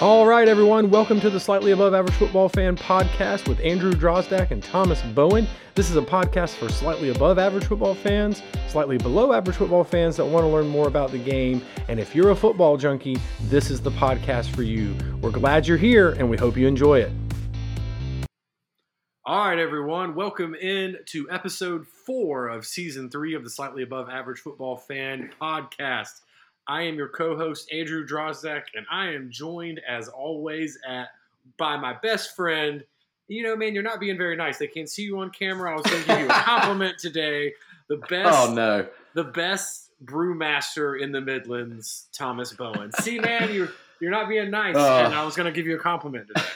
All right, everyone, welcome to the Slightly Above Average Football Fan podcast with Andrew Drozdak and Thomas Bowen. This is a podcast for slightly above average football fans, slightly below average football fans that want to learn more about the game. And if you're a football junkie, this is the podcast for you. We're glad you're here and we hope you enjoy it. All right, everyone, welcome in to episode four of season three of the Slightly Above Average Football Fan podcast. I am your co-host Andrew Drozdak, and I am joined as always at by my best friend. You know, man, you're not being very nice. They can't see you on camera. I was going to give you a compliment today. The best. Oh no. The best brewmaster in the Midlands, Thomas Bowen. See, man, you're you're not being nice, uh, and I was going to give you a compliment today.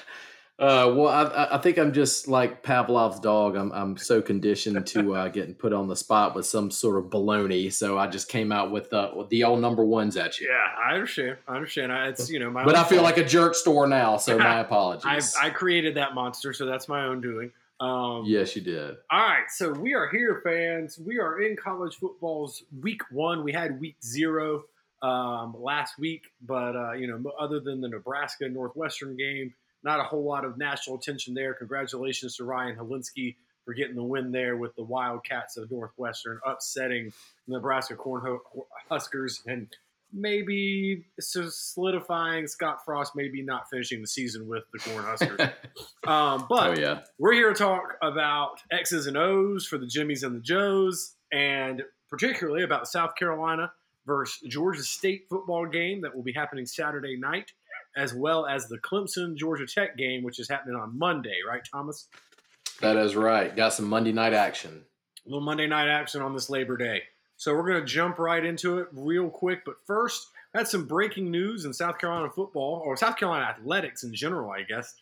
Uh, well, I, I, think I'm just like Pavlov's dog. I'm, I'm so conditioned to uh, getting put on the spot with some sort of baloney. So I just came out with, uh, the old number ones at you. Yeah, I understand. I understand. It's you know my. But I feel fault. like a jerk store now, so my apologies. I, I created that monster, so that's my own doing. Um, yes, you did. All right, so we are here, fans. We are in college football's week one. We had week zero um, last week, but uh, you know, other than the Nebraska Northwestern game not a whole lot of national attention there. Congratulations to Ryan Hilinski for getting the win there with the Wildcats of Northwestern, upsetting Nebraska Cornhuskers and maybe solidifying Scott Frost maybe not finishing the season with the Cornhuskers. um, but oh, yeah. we're here to talk about X's and O's for the Jimmies and the Joes, and particularly about the South Carolina versus Georgia State football game that will be happening Saturday night as well as the Clemson Georgia Tech game, which is happening on Monday, right, Thomas? That is right. Got some Monday night action. A little Monday night action on this Labor Day. So we're going to jump right into it real quick. But first, had some breaking news in South Carolina football, or South Carolina athletics in general, I guess.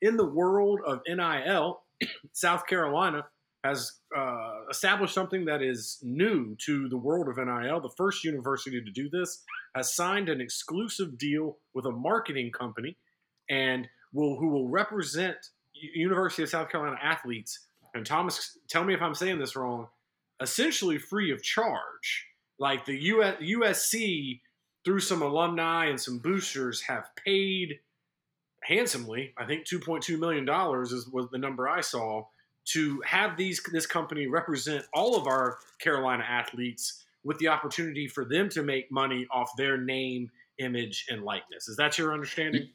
In the world of NIL, South Carolina has uh, established something that is new to the world of NIL. The first university to do this has signed an exclusive deal with a marketing company, and will who will represent University of South Carolina athletes. And Thomas, tell me if I'm saying this wrong. Essentially free of charge. Like the US, USC, through some alumni and some boosters, have paid handsomely. I think 2.2 million dollars is was the number I saw to have these this company represent all of our Carolina athletes with the opportunity for them to make money off their name, image, and likeness. Is that your understanding?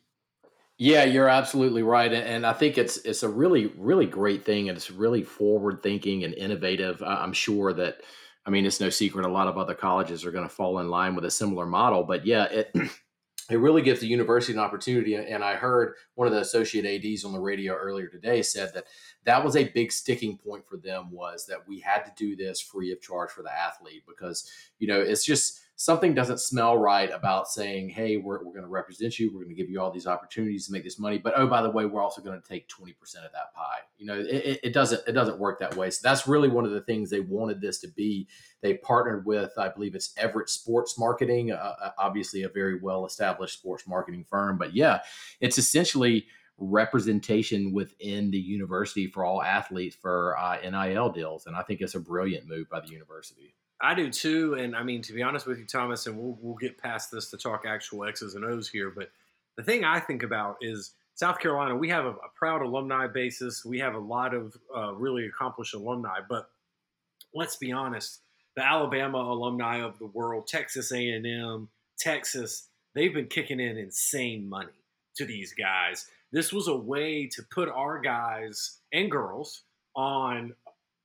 Yeah, you're absolutely right, and I think it's it's a really really great thing, and it's really forward thinking and innovative. I'm sure that, I mean, it's no secret a lot of other colleges are going to fall in line with a similar model, but yeah, it it really gives the university an opportunity. And I heard one of the associate ads on the radio earlier today said that that was a big sticking point for them was that we had to do this free of charge for the athlete because you know it's just something doesn't smell right about saying hey we're, we're going to represent you. We're going to give you all these opportunities to make this money. But oh by the way we're also going to take 20% of that pie. You know it, it doesn't it doesn't work that way. So that's really one of the things they wanted this to be. They partnered with i believe it's everett sports marketing uh, uh obviously a very well established sports marketing firm. But yeah it's essentially representation within the university for all athletes for uh, NIL deals. And I think it's a brilliant move by the university. I do too. And I mean, to be honest with you, Thomas, and we'll, we'll get past this to talk actual X's and O's here. But the thing I think about is South Carolina, we have a, a proud alumni basis. We have a lot of uh, really accomplished alumni. But let's be honest, the Alabama alumni of the world, Texas A&M, Texas, they've been kicking in insane money to these guys. This was a way to put our guys and girls on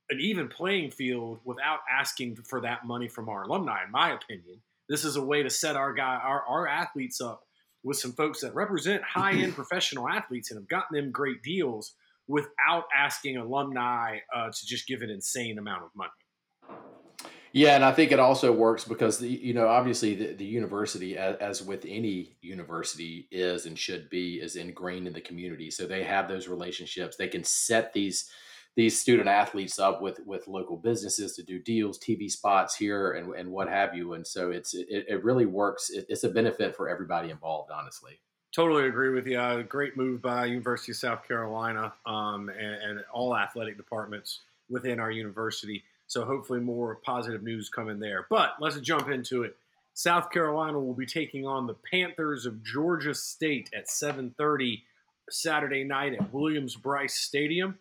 an even playing field without asking for that money from our alumni, in my opinion. This is a way to set our guy our, our athletes up with some folks that represent high end professional athletes and have gotten them great deals without asking alumni uh, to just give an insane amount of money. Yeah, and I think it also works because the you know obviously the, the university, as, as, with any university, is and should be is ingrained in the community. So they have those relationships. They can set these these student athletes up with with local businesses to do deals, TV spots here, and and what have you. And so it's it, it really works. It, it's a benefit for everybody involved, honestly. Totally agree with you. Uh, great move by University of South Carolina um, and, and all athletic departments within our university. So hopefully more positive news coming there. But let's jump into it. South Carolina will be taking on the Panthers of Georgia State at 7:30 Saturday night at Williams-Brice Stadium.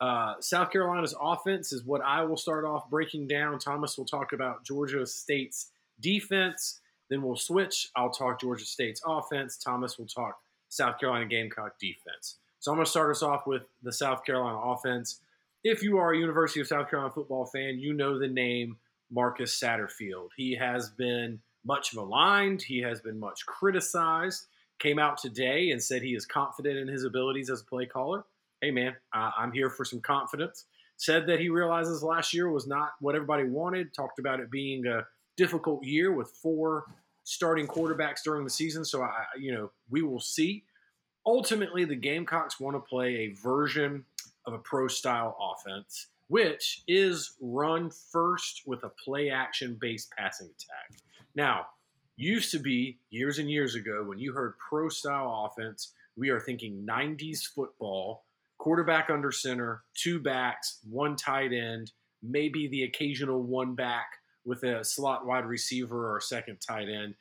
Uh, South Carolina's offense is what I will start off breaking down. Thomas will talk about Georgia State's defense. Then we'll switch. I'll talk Georgia State's offense. Thomas will talk South Carolina Gamecock defense. So I'm going to start us off with the South Carolina offense. If you are a University of South Carolina football fan, you know the name Marcus Satterfield. He has been much maligned, he has been much criticized. Came out today and said he is confident in his abilities as a play caller. Hey, man, uh, I'm here for some confidence. Said that he realizes last year was not what everybody wanted. Talked about it being a difficult year with four starting quarterbacks during the season. So I, you know, we will see. Ultimately, the Gamecocks want to play a version of a pro style offense, which is run first with a play action based passing attack. Now, used to be years and years ago when you heard pro style offense, we are thinking 90s football, quarterback under center, two backs, one tight end, maybe the occasional one back with a slot wide receiver or a second tight end.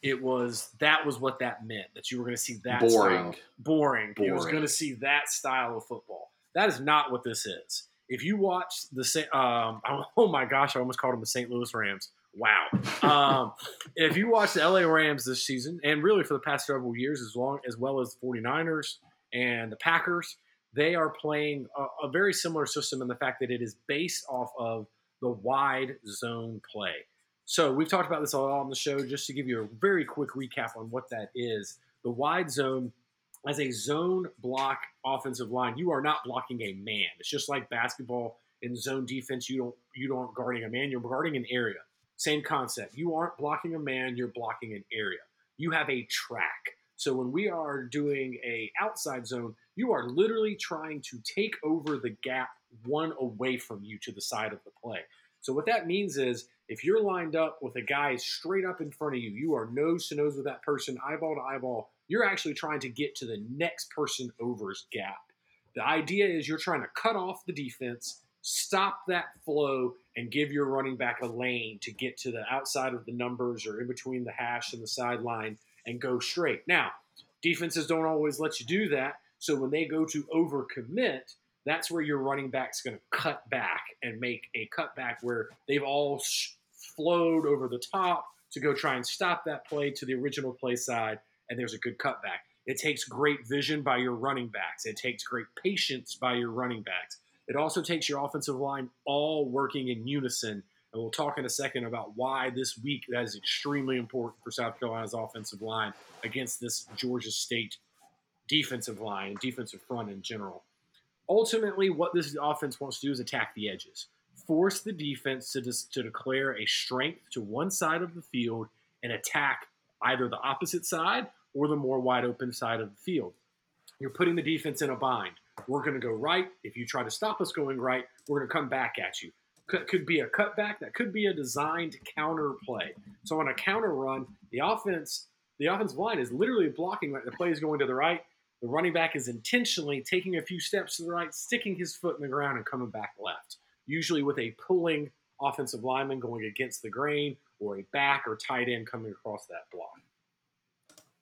It was that was what that meant that you were going to see that boring, style. boring. boring. You was going to see that style of football. That is not what this is. If you watch the um, oh my gosh, I almost called them the St. Louis Rams. Wow. Um, if you watch the LA Rams this season, and really for the past several years, as long as well as the 49ers and the Packers, they are playing a, a very similar system in the fact that it is based off of the wide zone play. So we've talked about this a lot on the show. Just to give you a very quick recap on what that is, the wide zone as a zone block offensive line, you are not blocking a man. It's just like basketball in zone defense. You don't you don't guarding a man. You're guarding an area. Same concept. You aren't blocking a man. You're blocking an area. You have a track. So when we are doing a outside zone, you are literally trying to take over the gap one away from you to the side of the play. So what that means is if you're lined up with a guy straight up in front of you, you are nose to nose with that person, eyeball to eyeball. You're actually trying to get to the next person over's gap. The idea is you're trying to cut off the defense, stop that flow, and give your running back a lane to get to the outside of the numbers or in between the hash and the sideline and go straight. Now, defenses don't always let you do that. So when they go to overcommit, that's where your running back's going to cut back and make a cutback where they've all sh- flowed over the top to go try and stop that play to the original play side, and there's a good cutback. It takes great vision by your running backs. It takes great patience by your running backs. It also takes your offensive line all working in unison. And we'll talk in a second about why this week that is extremely important for South Carolina's offensive line against this Georgia State defensive line defensive front in general. Ultimately, what this offense wants to do is attack the edges, force the defense to, dis- to declare a strength to one side of the field and attack either the opposite side or the more wide open side of the field. You're putting the defense in a bind. We're going to go right. If you try to stop us going right, we're going to come back at you. Could, could be a cutback. That could be a designed counter play. So on a counter run, the offense, the offensive line is literally blocking. Like the play is going to the right. The running back is intentionally taking a few steps to the right, sticking his foot in the ground, and coming back left. Usually with a pulling offensive lineman going against the grain, or a back or tight end coming across that block.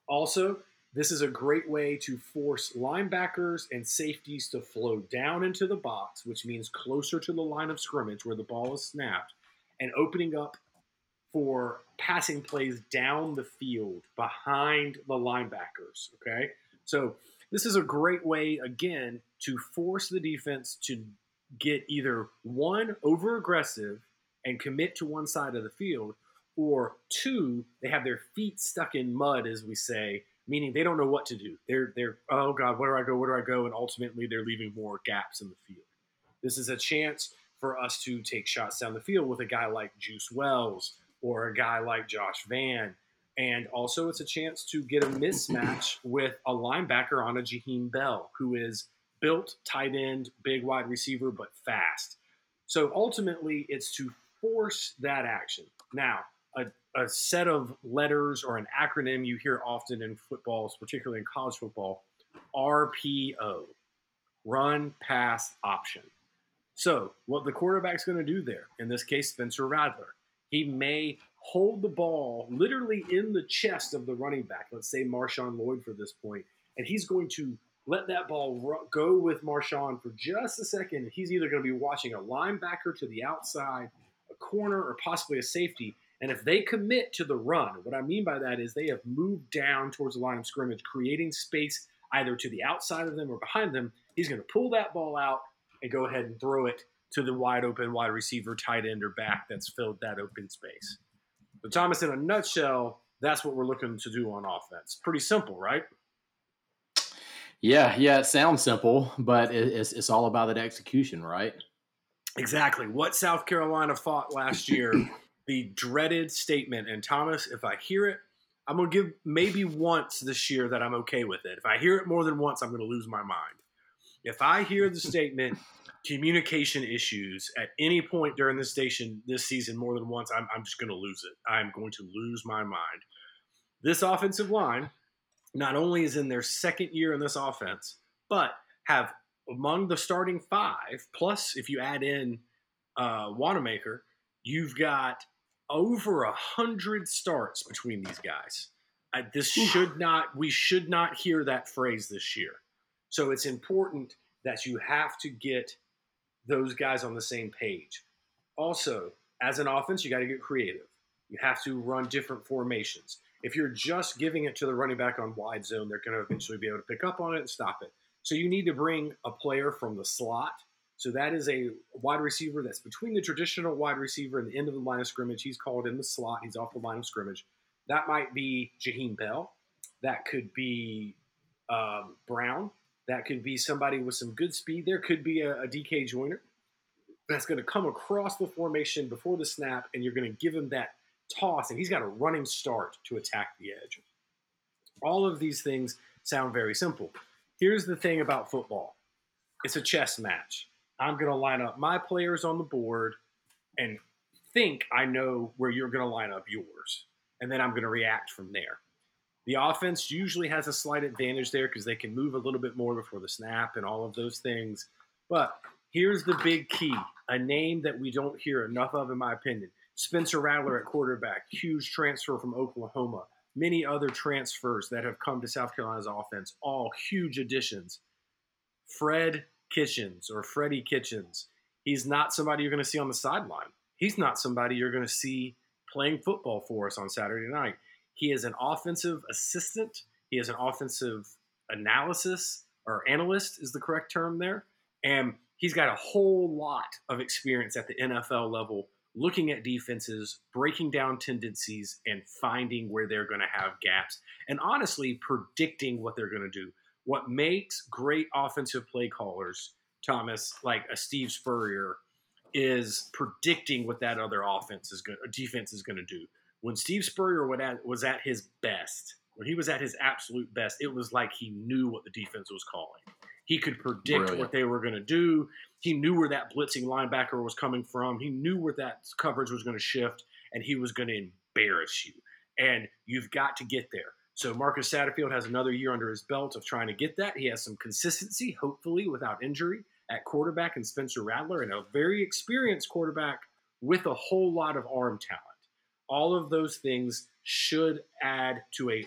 Also, this is a great way to force linebackers and safeties to flow down into the box, which means closer to the line of scrimmage where the ball is snapped, and opening up for passing plays down the field behind the linebackers. Okay. So, this is a great way, again, to force the defense to get either one, over aggressive and commit to one side of the field, or two, they have their feet stuck in mud, as we say, meaning they don't know what to do. They're they're oh god, where do I go? Where do I go? And ultimately, they're leaving more gaps in the field. This is a chance for us to take shots down the field with a guy like Juice Wells or a guy like Josh Vann. And also, it's a chance to get a mismatch with a linebacker on a Jaheim Bell, who is built tight end, big wide receiver, but fast. So ultimately, it's to force that action. Now, a, a set of letters or an acronym you hear often in footballs, particularly in college football, RPO, run, pass, option. So, what the quarterback's going to do there, in this case, Spencer Rattler, he may hold the ball literally in the chest of the running back. Let's say Marshawn Lloyd for this point, and he's going to let that ball go with Marshawn for just a second. He's either going to be watching a linebacker to the outside, a corner, or possibly a safety. And if they commit to the run, what I mean by that is they have moved down towards the line of scrimmage, creating space either to the outside of them or behind them. He's going to pull that ball out and go ahead and throw it to the wide open wide receiver, tight end, or back that's filled that open space. So, Thomas, in a nutshell, that's what we're looking to do on offense. Pretty simple, right? Yeah, yeah, it sounds simple, but it's it's all about that execution, right? Exactly. What South Carolina fought last year, the dreaded statement. And Thomas, if I hear it, I'm gonna give maybe once this year that I'm okay with it. If I hear it more than once, I'm gonna lose my mind. If I hear the statement communication issues at any point during the station this season more than once, I'm, I'm just gonna lose it. I'm going to lose my mind. This offensive line not only is in their second year in this offense, but have among the starting five, plus if you add in uh, Wanamaker, you've got over a hundred starts between these guys. Uh, this should not, we should not hear that phrase this year. So it's important that you have to get those guys on the same page. Also, as an offense, you got to get creative. You have to run different formations. If you're just giving it to the running back on wide zone, they're going to eventually be able to pick up on it and stop it. So you need to bring a player from the slot. So that is a wide receiver that's between the traditional wide receiver and the end of the line of scrimmage. He's called in the slot. He's off the line of scrimmage. That might be Jaheim Bell. That could be um, Brown. That could be somebody with some good speed. There could be a, a DK Joyner that's going to come across the formation before the snap, and you're going to give him that toss, and he's got a running start to attack the edge. All of these things sound very simple. Here's the thing about football it's a chess match. I'm going to line up my players on the board and think I know where you're going to line up yours. And then I'm going to react from there. The offense usually has a slight advantage there because they can move a little bit more before the snap and all of those things. But here's the big key a name that we don't hear enough of, in my opinion. Spencer Rattler at quarterback, huge transfer from Oklahoma. Many other transfers that have come to South Carolina's offense, all huge additions. Fred Kitchens or Freddie Kitchens, he's not somebody you're going to see on the sideline. He's not somebody you're going to see playing football for us on Saturday night. He is an offensive assistant. He is an offensive analysis or analyst is the correct term there. And he's got a whole lot of experience at the NFL level looking at defenses, breaking down tendencies, and finding where they're going to have gaps, and honestly predicting what they're going to do. What makes great offensive play callers, Thomas, like a Steve Spurrier, is predicting what that other offense is going, defense is going to do. When Steve Spurrier was at his best, when he was at his absolute best, it was like he knew what the defense was calling. He could predict Brilliant. what they were going to do. He knew where that blitzing linebacker was coming from. He knew where that coverage was going to shift, and he was going to embarrass you. And you've got to get there. So Marcus Satterfield has another year under his belt of trying to get that. He has some consistency, hopefully without injury, at quarterback and Spencer Rattler, and a very experienced quarterback with a whole lot of arm talent. All of those things should add to a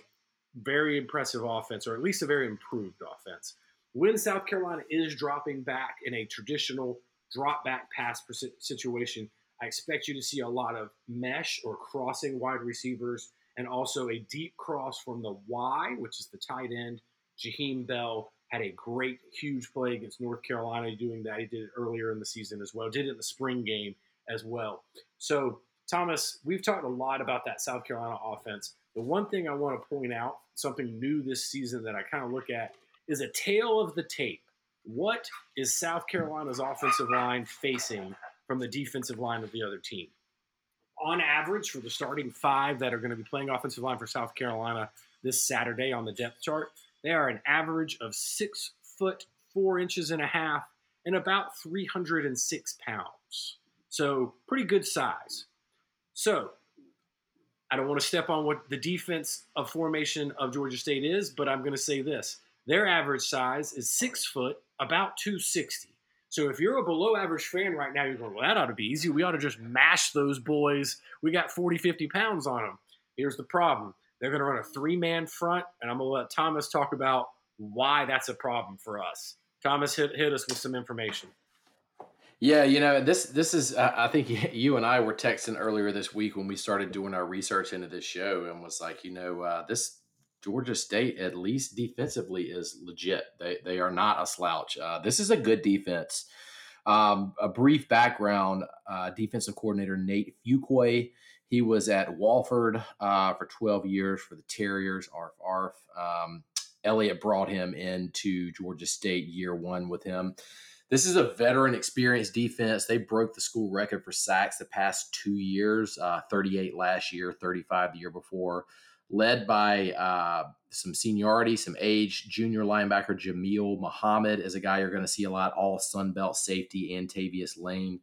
very impressive offense, or at least a very improved offense when South Carolina is dropping back in a traditional drop back pass situation, I expect you to see a lot of mesh or crossing wide receivers and also a deep cross from the Y, which is the tight end. Jaheim Bell had a great, huge play against North Carolina doing that. He did it earlier in the season as well, did it in the spring game as well. So, Thomas, we've talked a lot about that South Carolina offense. The one thing I want to point out, something new this season that I kind of look at, is a tale of the tape. What is South Carolina's offensive line facing from the defensive line of the other team? On average, for the starting five that are going to be playing offensive line for South Carolina this Saturday on the depth chart, they are an average of six foot four inches and a half and about 306 pounds. So, pretty good size. So, I don't want to step on what the defense of formation of Georgia State is, but I'm going to say this their average size is six foot, about 260. So if you're a below average fan right now, you're going, well, that ought to be easy. We ought to just mash those boys. We got 40, 50 pounds on them. Here's the problem they're going to run a three man front, and I'm going to let Thomas talk about why that's a problem for us. Thomas, hit, hit us with some information. Yeah, you know this. This is. Uh, I think you and I were texting earlier this week when we started doing our research into this show, and was like, you know, uh, this Georgia State, at least defensively, is legit. They they are not a slouch. Uh, this is a good defense. Um, a brief background: uh, defensive coordinator Nate Fuqua. He was at Wofford uh, for 12 years for the Terriers. Arf arf. Um, brought him into Georgia State year one with him. This is a veteran, experienced defense. They broke the school record for sacks the past two years uh, 38 last year, 35 the year before. Led by uh, some seniority, some age. Junior linebacker Jameel Muhammad is a guy you're going to see a lot, all Sun Belt safety, and Tavius Lane.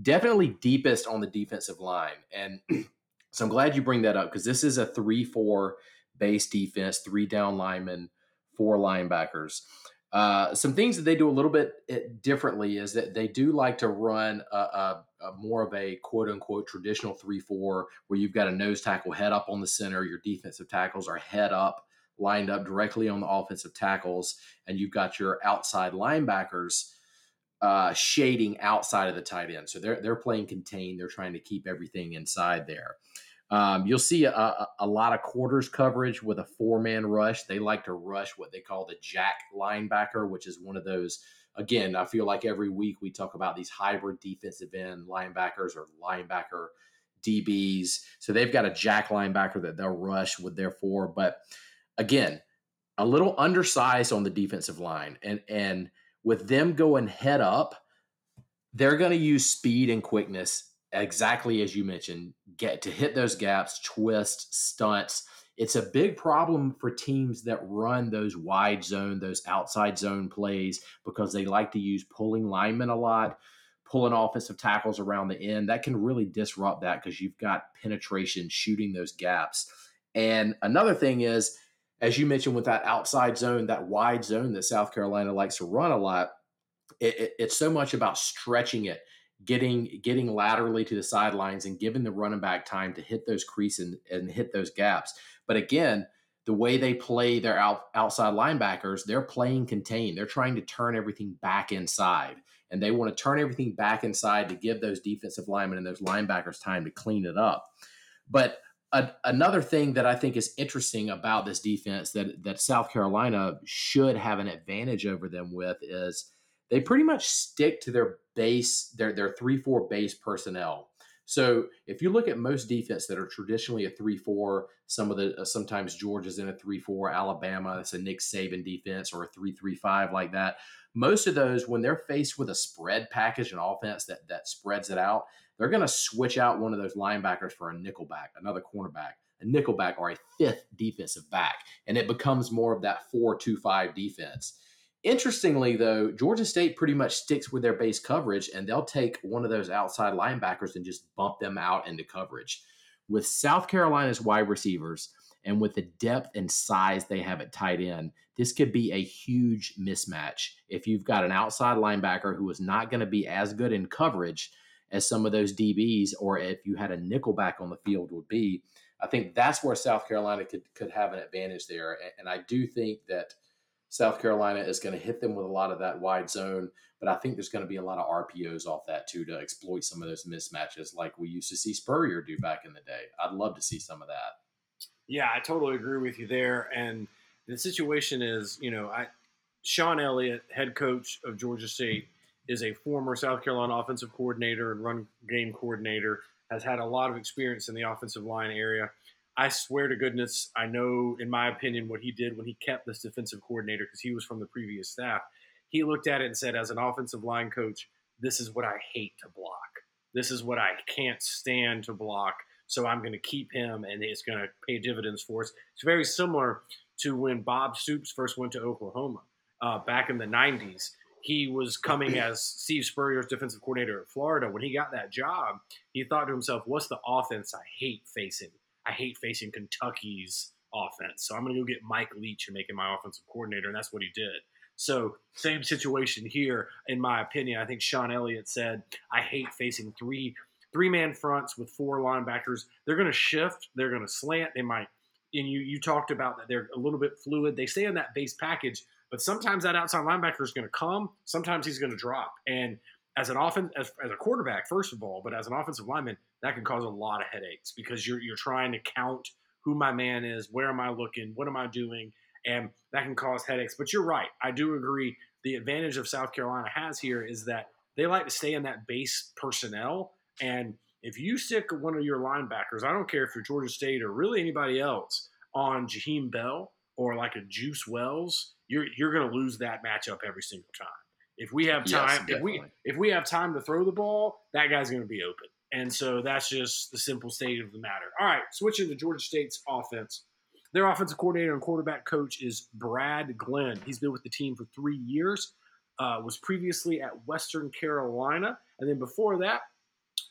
Definitely deepest on the defensive line. And so I'm glad you bring that up because this is a 3 4 base defense, three down linemen, four linebackers. Uh, some things that they do a little bit eh, differently is that they do like to run a, a, a more of a quote unquote traditional 3 4 where you've got a nose tackle head up on the center, your defensive tackles are head up, lined up directly on the offensive tackles, and you've got your outside linebackers uh, shading outside of the tight end. So they're, they're playing contained, they're trying to keep everything inside there. Um, you'll see a, a, lot of quarters coverage with a four man rush. They like to rush what they call the jack linebacker, which is one of those. Again, I feel like every week we talk about these hybrid defensive end linebackers or linebacker DBs. So they've got a jack linebacker that they'll rush with their four. But again, a little undersized on the defensive line. And, and with them going head up, they're going to use speed and quickness exactly as you mentioned, get to hit those gaps, twist, stunts. It's a big problem for teams that run those wide zone, those outside zone plays because they like to use pulling linemen a lot, pulling offensive tackles around the end. That can really disrupt that because you've got penetration shooting those gaps. And another thing is, as you mentioned, with that outside zone, that wide zone that South Carolina likes to run a lot, it, it, it's so much about stretching it getting getting laterally to the sidelines and giving the running back time to hit those creases and, and hit those gaps. But again, the way they play their out, outside linebackers, they're playing contained. They're trying to turn everything back inside. And they want to turn everything back inside to give those defensive linemen and those linebackers time to clean it up. But a, another thing that I think is interesting about this defense that that South Carolina should have an advantage over them with is they pretty much stick to their base, their their three four base personnel. So if you look at most defense that are traditionally a three four, some of the uh, sometimes Georgia's in a three four, Alabama it's a Nick Saban defense or a three three five like that. Most of those, when they're faced with a spread package and offense that that spreads it out, they're going to switch out one of those linebackers for a nickelback, another cornerback, a nickelback, or a fifth defensive back, and it becomes more of that four two five defense. Interestingly, though, Georgia State pretty much sticks with their base coverage and they'll take one of those outside linebackers and just bump them out into coverage. With South Carolina's wide receivers and with the depth and size they have at tight end, this could be a huge mismatch. If you've got an outside linebacker who is not going to be as good in coverage as some of those DBs, or if you had a nickelback on the field would be, I think that's where South Carolina could could have an advantage there. And I do think that – South Carolina is going to hit them with a lot of that wide zone, but I think there's going to be a lot of RPOs off that too to exploit some of those mismatches like we used to see Spurrier do back in the day. I'd love to see some of that. Yeah, I totally agree with you there. And the situation is, you know, I Shawn Elliott, head coach of Georgia State, is a former South Carolina offensive coordinator and run game coordinator, has had a lot of experience in the offensive line area. I swear to goodness, I know, in my opinion, what he did when he kept this defensive coordinator because he was from the previous staff. He looked at it and said, as an offensive line coach, this is what I hate to block. This is what I can't stand to block. So I'm going to keep him, and it's going to pay dividends for us. It's very similar to when Bob Stoops first went to Oklahoma uh, back in the 90s. He was coming as Steve Spurrier's defensive coordinator at Florida. When he got that job, he thought to himself, What's the offense I hate facing? I hate facing Kentucky's offense. So I'm going to go get Mike Leach and make him my offensive coordinator. And that's what he did. So same situation here, in my opinion. I think Shawn Elliott said, "I hate facing three three man fronts with four linebackers. They're going to shift. They're going to slant. They might." And you you talked about that they're a little bit fluid. They stay in that base package, but sometimes that outside linebacker is going to come. Sometimes he's going to drop. And as an offense, as, as a quarterback, first of all, but as an offensive lineman, that can cause a lot of headaches because you're you're trying to count who my man is, where am I looking, what am I doing, and that can cause headaches. But you're right. I do agree. The advantage of South Carolina has here is that they like to stay in that base personnel. And if you stick one of your linebackers, I don't care if you're Georgia State or really anybody else, on Jaheim Bell or like a Juice Wells, you're you're going to lose that matchup every single time. If we have time, yes, if we if we have time to throw the ball, that guy's going to be open. And so that's just the simple state of the matter. All right, switching to Georgia State's offense. Their offensive coordinator and quarterback coach is Brad Glenn. He's been with the team for three years. Uh, was previously at Western Carolina, and then before that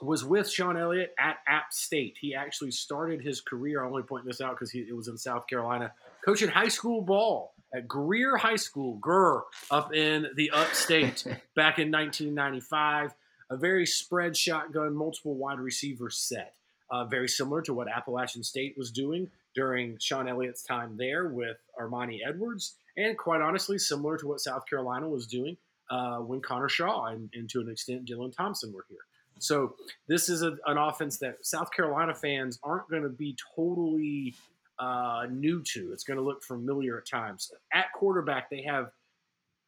was with Shawn Elliott at App State. He actually started his career. I'm only pointing this out because it was in South Carolina, coaching high school ball at Greer High School, Grr, up in the upstate back in 1995. A very spread shotgun, multiple wide receiver set. Uh, very similar to what Appalachian State was doing during Shawn Elliott's time there with Armani Edwards, and quite honestly, similar to what South Carolina was doing uh, when Connor Shaw and, and, to an extent Dylan Thompson were here. So this is a, an offense that South Carolina fans aren't going to be totally uh, new to. It's going to look familiar at times. At quarterback, they have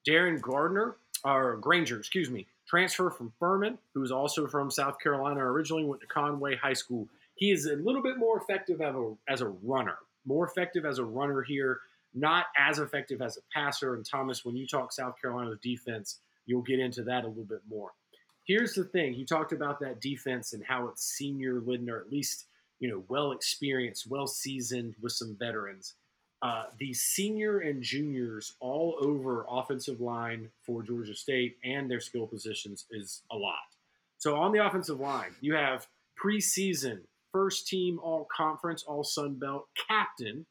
Darren Gardner or Grainger, excuse me, transfer from Furman, who's also from South Carolina originally, went to Conway High School. He is a little bit more effective as a, as a runner, more effective as a runner here, not as effective as a passer. And Thomas, when you talk South Carolina's defense, you'll get into that a little bit more. Here's the thing: you talked about that defense and how it's senior ridden, or at least you know, well experienced, well seasoned with some veterans. Uh, the senior and juniors all over offensive line for Georgia State and their skill positions is a lot. So on the offensive line, you have preseason first team all conference, all Sun Belt captain,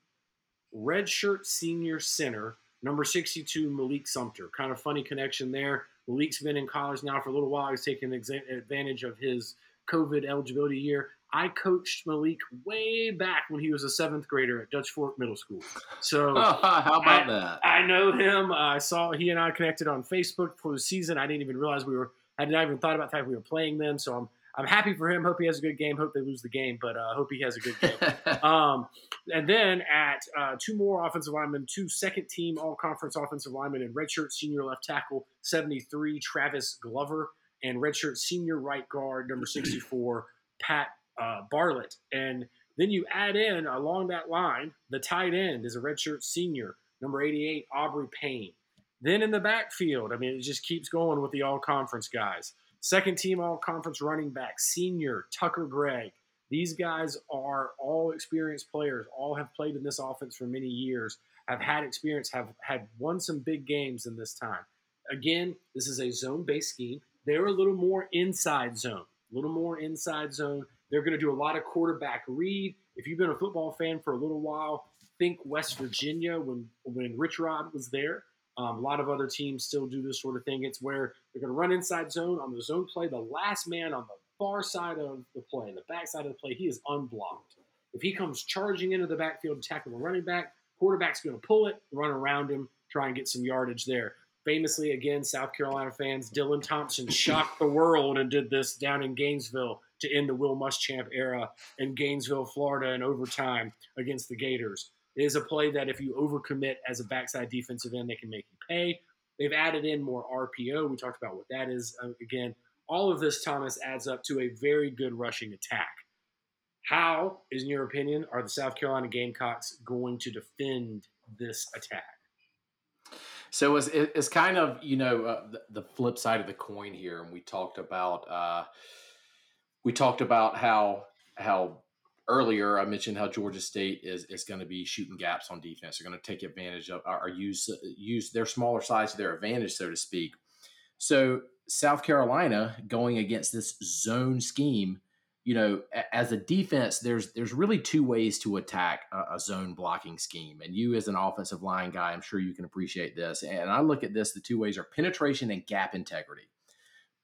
redshirt senior center, number 62, Malik Sumter. Kind of funny connection there. Malik's been in college now for a little while. He's taking advantage of his COVID eligibility year. I coached Malik way back when he was a seventh grader at Dutch Fork Middle School. So how about I, that? I know him. I saw he and I connected on Facebook for the season. I didn't even realize we were. I did not even thought about the fact we were playing them. So I'm I'm happy for him. Hope he has a good game. Hope they lose the game, but uh, hope he has a good game. um, and then at uh, two more offensive linemen, two second team all conference offensive linemen, and redshirt senior left tackle 73 Travis Glover, and redshirt senior right guard number 64 Pat uh, Bartlett. And then you add in along that line, the tight end is a redshirt senior, number 88, Aubrey Payne. Then in the backfield, I mean, it just keeps going with the all conference guys. Second team all conference running back, senior Tucker Gregg. These guys are all experienced players, all have played in this offense for many years, have had experience, have had won some big games in this time. Again, this is a zone based scheme. They're a little more inside zone, a little more inside zone. They're going to do a lot of quarterback read. If you've been a football fan for a little while, think West Virginia when when Rich Rod was there. Um, a lot of other teams still do this sort of thing. It's where they're going to run inside zone on the zone play. The last man on the far side of the play, the back side of the play, he is unblocked. If he comes charging into the backfield to tackle the running back, quarterback's going to pull it, run around him, try and get some yardage there. Famously, again, South Carolina fans, Dylan Thompson shocked the world and did this down in Gainesville to end the Will Muschamp era in Gainesville, Florida, in overtime against the Gators. It is a play that if you overcommit as a backside defensive end, they can make you pay. They've added in more RPO. We talked about what that is. Uh, again, all of this, Thomas, adds up to a very good rushing attack. How, in your opinion, are the South Carolina Gamecocks going to defend this attack? So it's, it's kind of you know uh, the, the, flip side of the coin here, and we talked about uh, we talked about how how earlier I mentioned how Georgia State is is going to be shooting gaps on defense. They're going to take advantage of or use use their smaller size to their advantage, so to speak. So South Carolina going against this zone scheme, you know, as a defense, there's there's really two ways to attack a, a, zone blocking scheme. And you, as an offensive line guy, I'm sure you can appreciate this. And I look at this: the two ways are penetration and gap integrity.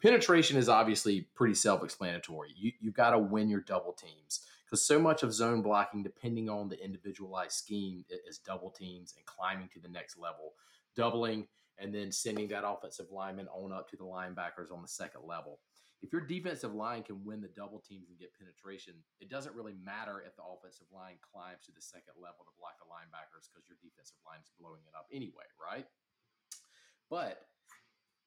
Penetration is obviously pretty self-explanatory. You you've got to win your double teams because so much of zone blocking, depending on the individualized scheme, is double teams and climbing to the next level, doubling and then sending that offensive lineman on up to the linebackers on the second level if your defensive line can win the double teams and get penetration, it doesn't really matter if the offensive line climbs to the second level to block the linebackers because your defensive line is blowing it up anyway, right? But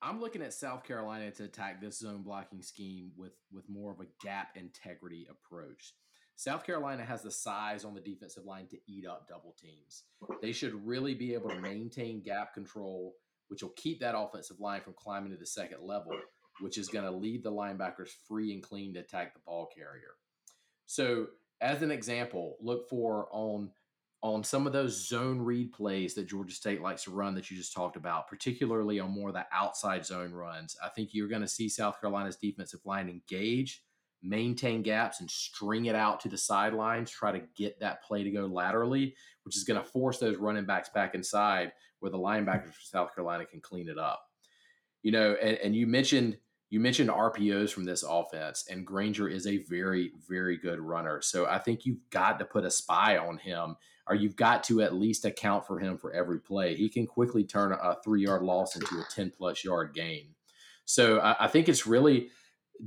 I'm looking at South Carolina to attack this zone blocking scheme with with more of a gap integrity approach. South Carolina has the size on the defensive line to eat up double teams. They should really be able to maintain gap control, which will keep that offensive line from climbing to the second level which is going to leave the linebackers free and clean to attack the ball carrier. So, as an example, look for on on some of those zone read plays that Georgia State likes to run that you just talked about, particularly on more of the outside zone runs. I think you're going to see South Carolina's defensive line engage, maintain gaps, and string it out to the sidelines, try to get that play to go laterally, which is going to force those running backs back inside where the linebackers for South Carolina can clean it up. You know, and, and you mentioned you mentioned RPOs from this offense, and Grainger is a very, very good runner. So I think you've got to put a spy on him, or you've got to at least account for him for every play. He can quickly turn a three yard loss into a 10 plus yard gain. So I, I think it's really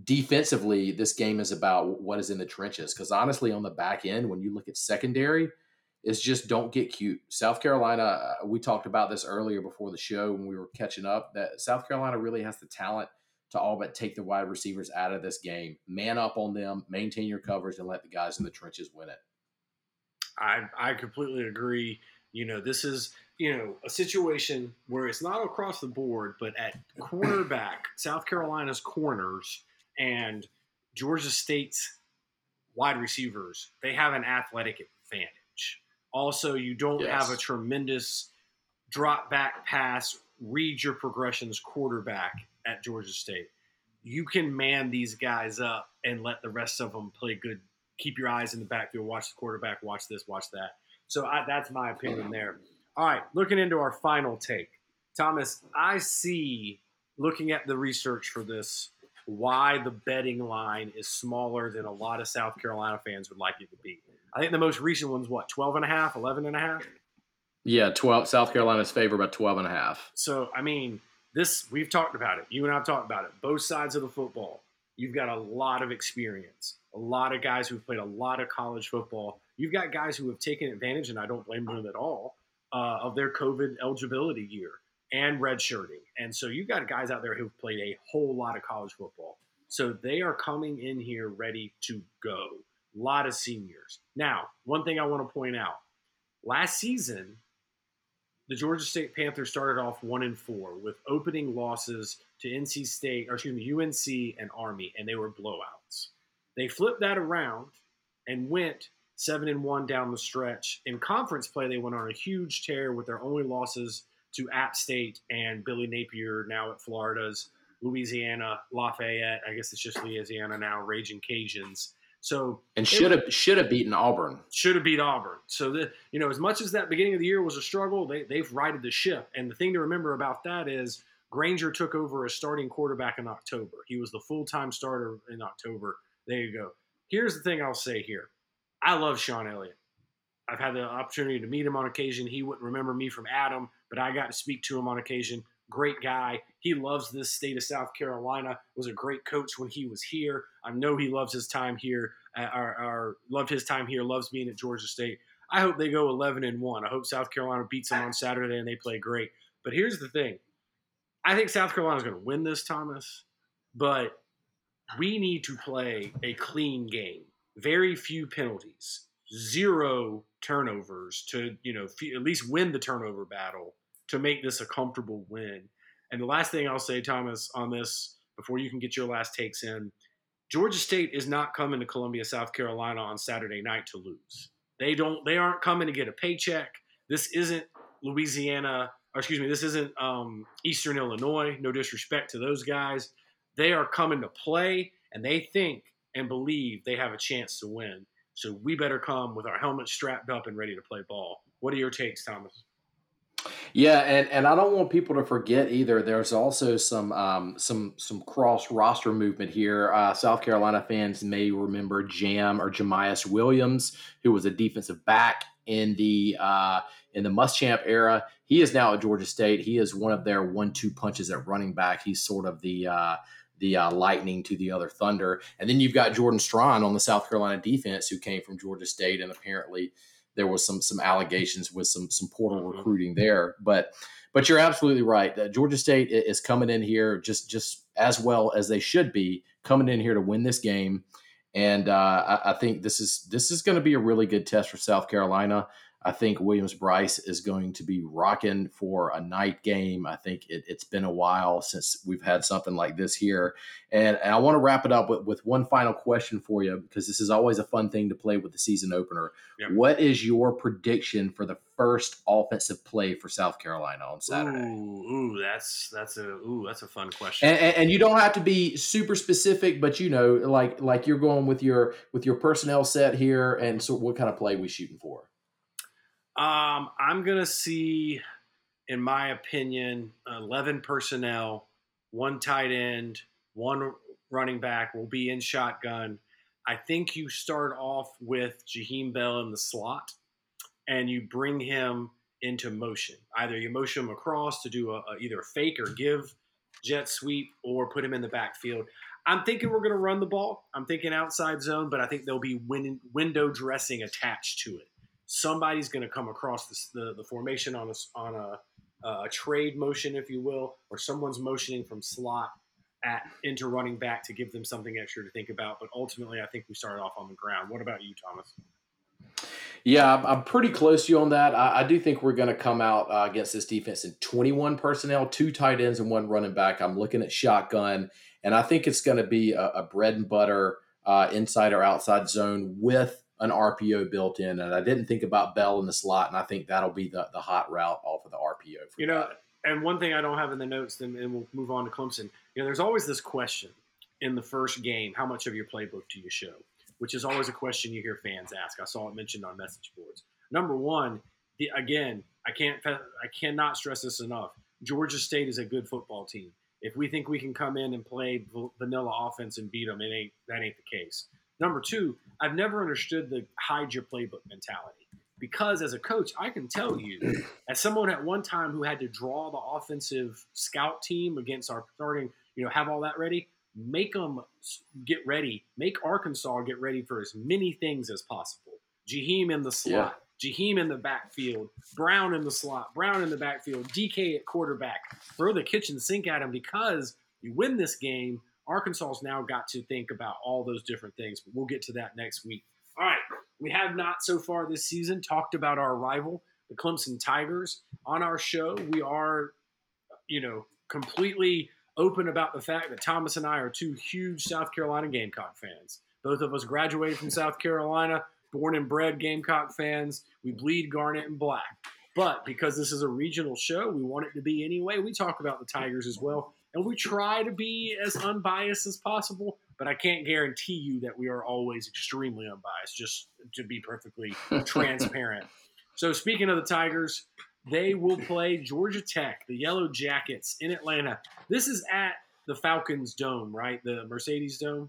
defensively, this game is about what is in the trenches. Because honestly, on the back end, when you look at secondary, is just don't get cute. South Carolina, uh, we talked about this earlier before the show when we were catching up, that South Carolina really has the talent to all but take the wide receivers out of this game. Man up on them, maintain your coverage, and let the guys in the trenches win it. I I completely agree. You know, this is you know a situation where it's not across the board, but at cornerback, South Carolina's corners and Georgia State's wide receivers, they have an athletic advantage. Also, you don't yes. have a tremendous drop back pass, read your progressions quarterback at Georgia State. You can man these guys up and let the rest of them play good. Keep your eyes in the backfield. Watch the quarterback. Watch this. Watch that. So I, that's my opinion there. All right, looking into our final take, Thomas. I see looking at the research for this why the betting line is smaller than a lot of South Carolina fans would like it to be. I think the most recent one's what, 12 and a half, 11 and a half? Yeah, 12 South Carolina's favor about 12 and a half. So, I mean, this we've talked about it. You and I've talked about it. Both sides of the football. You've got a lot of experience. A lot of guys who've played a lot of college football. You've got guys who have taken advantage, and I don't blame them at all, uh, of their COVID eligibility year and redshirting. And so you've got guys out there who've played a whole lot of college football. So they are coming in here ready to go. A lot of seniors. Now, one thing I want to point out last season, the Georgia State Panthers started off one and four with opening losses to NC State, or excuse me, UNC and Army, and they were blowouts. They flipped that around and went seven and one down the stretch. In conference play, they went on a huge tear with their only losses to App State and Billy Napier, now at Florida's Louisiana Lafayette. I guess it's just Louisiana now, Raging Cajuns. So and should have should have beaten Auburn. Should have beat Auburn. So the you know as much as that beginning of the year was a struggle, they they've righted the ship. And the thing to remember about that is Grainger took over as starting quarterback in October. He was the full time starter in October. There you go. Here's the thing I'll say here. I love Shawn Elliott. I've had the opportunity to meet him on occasion. He wouldn't remember me from Adam, but I got to speak to him on occasion great guy. He loves this state of South Carolina. Was a great coach when he was here. I know he loves his time here. Uh, or loved his time here. Loves being at Georgia State. I hope they go 11 and one. I hope South Carolina beats them on Saturday and they play great. But here's the thing: I think South Carolina is going to win this, Thomas. But we need to play a clean game. Very few penalties, zero turnovers to you know at least win the turnover battle to make this a comfortable win. And the last thing I'll say, Thomas, on this before you can get your last takes in, Georgia State is not coming to Columbia, South Carolina on Saturday night to lose. They don't. They aren't coming to get a paycheck. This isn't Louisiana, or excuse me, this isn't um, Eastern Illinois. No disrespect to those guys. They are coming to play, and they think and believe they have a chance to win. So we better come with our helmets strapped up and ready to play ball. What are your takes, Thomas? Yeah, and, and I don't want people to forget either. There's also some um, some some cross roster movement here. Uh, South Carolina fans may remember Jam or Jamyest Williams, who was a defensive back in the uh, in the Muschamp era. He is now at Georgia State. He is one of their one-two punches at running back. He's sort of the uh, the uh, Lightning to the other Thunder. And then you've got Jordan Strachan on the South Carolina defense, who came from Georgia State, and apparently there was some some allegations with some some portal mm-hmm. recruiting there. But but you're absolutely right. Uh, Georgia State is coming in here just just as well as they should be coming in here to win this game. And uh, I, I think this is this is going to be a really good test for South Carolina. I think Williams-Brice is going to be rocking for a night game. I think it, has been a while since we've had something like this here. And, and I want to wrap it up with, with, one final question for you because this is always a fun thing to play with the season opener. What is your prediction for the first offensive play for South Carolina on Saturday? Ooh, ooh that's that's a ooh that's a fun question. And, and, and, you don't have to be super specific, but you know, like like you're going with your with your personnel set here, and so what kind of play we shooting for? Um, I'm gonna see, in my opinion, 11 personnel, one tight end, one running back will be in shotgun. I think you start off with Jaheim Bell in the slot, and you bring him into motion. Either you motion him across to do a, a either a fake or give jet sweep, or put him in the backfield. I'm thinking we're going to run the ball. I'm thinking outside zone, but I think there'll be win- window dressing attached to it somebody's going to come across this, the, the formation on a, on a, a trade motion, if you will, or someone's motioning from slot at into running back to give them something extra to think about. But ultimately, I think we started off on the ground. What about you, Thomas? Yeah, I'm pretty close to you on that. I, I do think we're going to come out uh, against this defense in 21 personnel, two tight ends and one running back. I'm looking at shotgun, and I think it's going to be a, a bread and butter uh, inside or outside zone with an RPO built in, and I didn't think about Bell in the slot, and I think that'll be the, the hot route off of the RPO. you know, and one thing I don't have in the notes, and, and we'll move on to Clemson. You know, there's always this question in the first game: How much of your playbook do you show? Which is always a question you hear fans ask. I saw it mentioned on message boards. Number one, the, again, I can't, I cannot stress this enough. Georgia State is a good football team. If we think we can come in and play vanilla offense and beat them, it ain't that ain't the case. Number two, I've never understood the hide your playbook mentality because as a coach, I can tell you, as someone at one time who had to draw the offensive scout team against our starting, you know, have all that ready, make them get ready, make Arkansas get ready for as many things as possible. Jaheim in the slot, yeah. Jaheim in the backfield, Brown in the slot, Brown in the backfield, DK at quarterback. Throw the kitchen sink at him because you win this game Arkansas's now got to think about all those different things, but we'll get to that next week. All right, we have not so far this season talked about our rival, the Clemson Tigers. On our show, we are, you know, completely open about the fact that Thomas and I are two huge South Carolina Gamecock fans. Both of us graduated from South Carolina, born and bred Gamecock fans. We bleed garnet and black. But because this is a regional show, we want it to be anyway. We talk about the Tigers as well and we try to be as unbiased as possible but i can't guarantee you that we are always extremely unbiased just to be perfectly transparent. So speaking of the tigers they will play georgia tech the yellow jackets in atlanta. This is at the falcons dome right? The mercedes dome?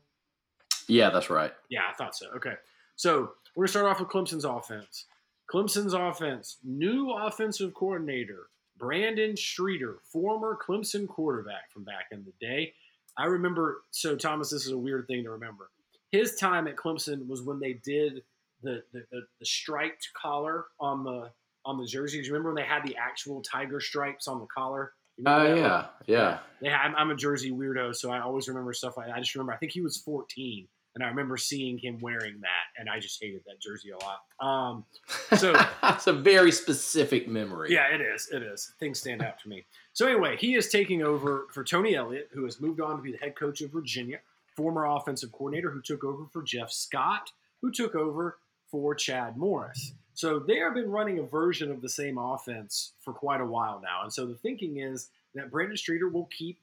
Yeah that's right. Yeah i thought so. Okay. So we're going to start off with clemson's offense. Clemson's offense new offensive coordinator Brandon Streeter, former Clemson quarterback from back in the day. I remember, so Thomas, this is a weird thing to remember. His time at Clemson was when they did the, the, the, the striped collar on the on the jerseys. Remember when they had the actual tiger stripes on the collar? Oh uh, yeah, yeah. They had, I'm a Jersey weirdo, so I always remember stuff like that. I just remember I think he was 14 and I remember seeing him wearing that, and I just hated that jersey a lot. Um, so it's a very specific memory. Yeah, it is. It is. Things stand out to me. So anyway, he is taking over for Tony Elliott, who has moved on to be the head coach of Virginia, former offensive coordinator who took over for Jeff Scott, who took over for Chad Morris. So they have been running a version of the same offense for quite a while now, and so the thinking is that Brandon Streeter will keep,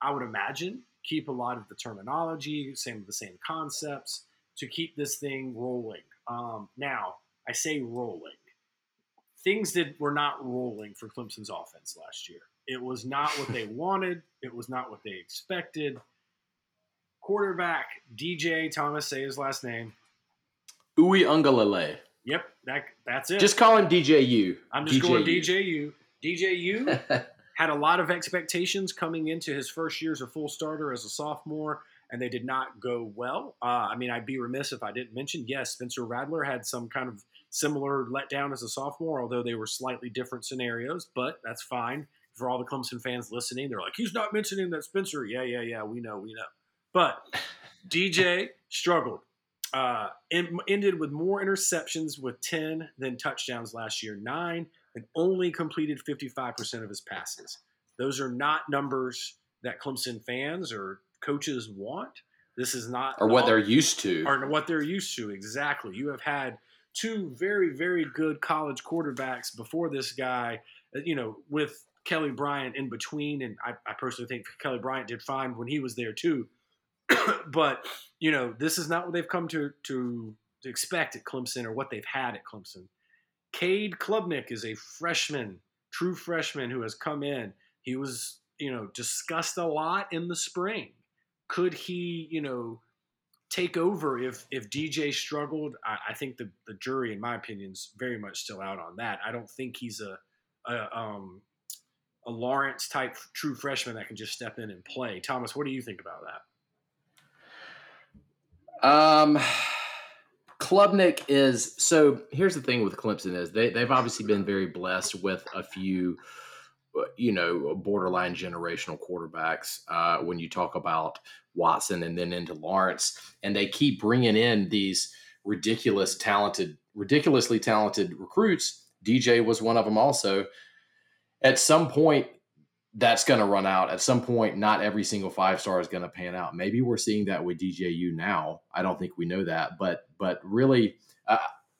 I would imagine, keep a lot of the terminology, same of the same concepts to keep this thing rolling. Um, now, I say rolling. Things that were not rolling for Clemson's offense last year. It was not what they wanted. It was not what they expected. Quarterback DJ Thomas, say his last name. Uwe Uiagalelei. Yep, that that's it. Just call him DJU. I'm just going DJU. DJU had a lot of expectations coming into his first year as a full starter as a sophomore, and they did not go well. Uh, I mean, I'd be remiss if I didn't mention yes, Spencer Rattler had some kind of similar letdown as a sophomore, although they were slightly different scenarios, but that's fine. For all the Clemson fans listening, they're like, he's not mentioning that Spencer. Yeah, yeah, yeah, we know, we know. But DJ struggled. Uh, ended with more interceptions with 10 than touchdowns last year, nine, and only completed 55% of his passes. Those are not numbers that Clemson fans or coaches want. This is not or what they're used to. Or what they're used to. Exactly. You have had two very, very good college quarterbacks before this guy, uh, you know, with Kelly Bryant in between. And I, I personally think Kelly Bryant did fine when he was there too. but you know, this is not what they've come to, to to expect at Clemson or what they've had at Clemson. Cade Klubnik is a freshman, true freshman who has come in. He was, you know, discussed a lot in the spring. Could he, you know, take over if if DJ struggled? I, I think the the jury, in my opinion, is very much still out on that. I don't think he's a, a um a Lawrence type true freshman that can just step in and play. Thomas, what do you think about that? Um, Klubnik is so. Here's the thing with Clemson is they they've obviously been very blessed with a few, you know, borderline generational quarterbacks. Uh, when you talk about Watson and then into Lawrence, and they keep bringing in these ridiculous talented, ridiculously talented recruits. DJ was one of them also. At some point, that's going to run out at some point. Not every single five star is going to pan out. Maybe we're seeing that with DJU now. I don't think we know that, but but really, uh,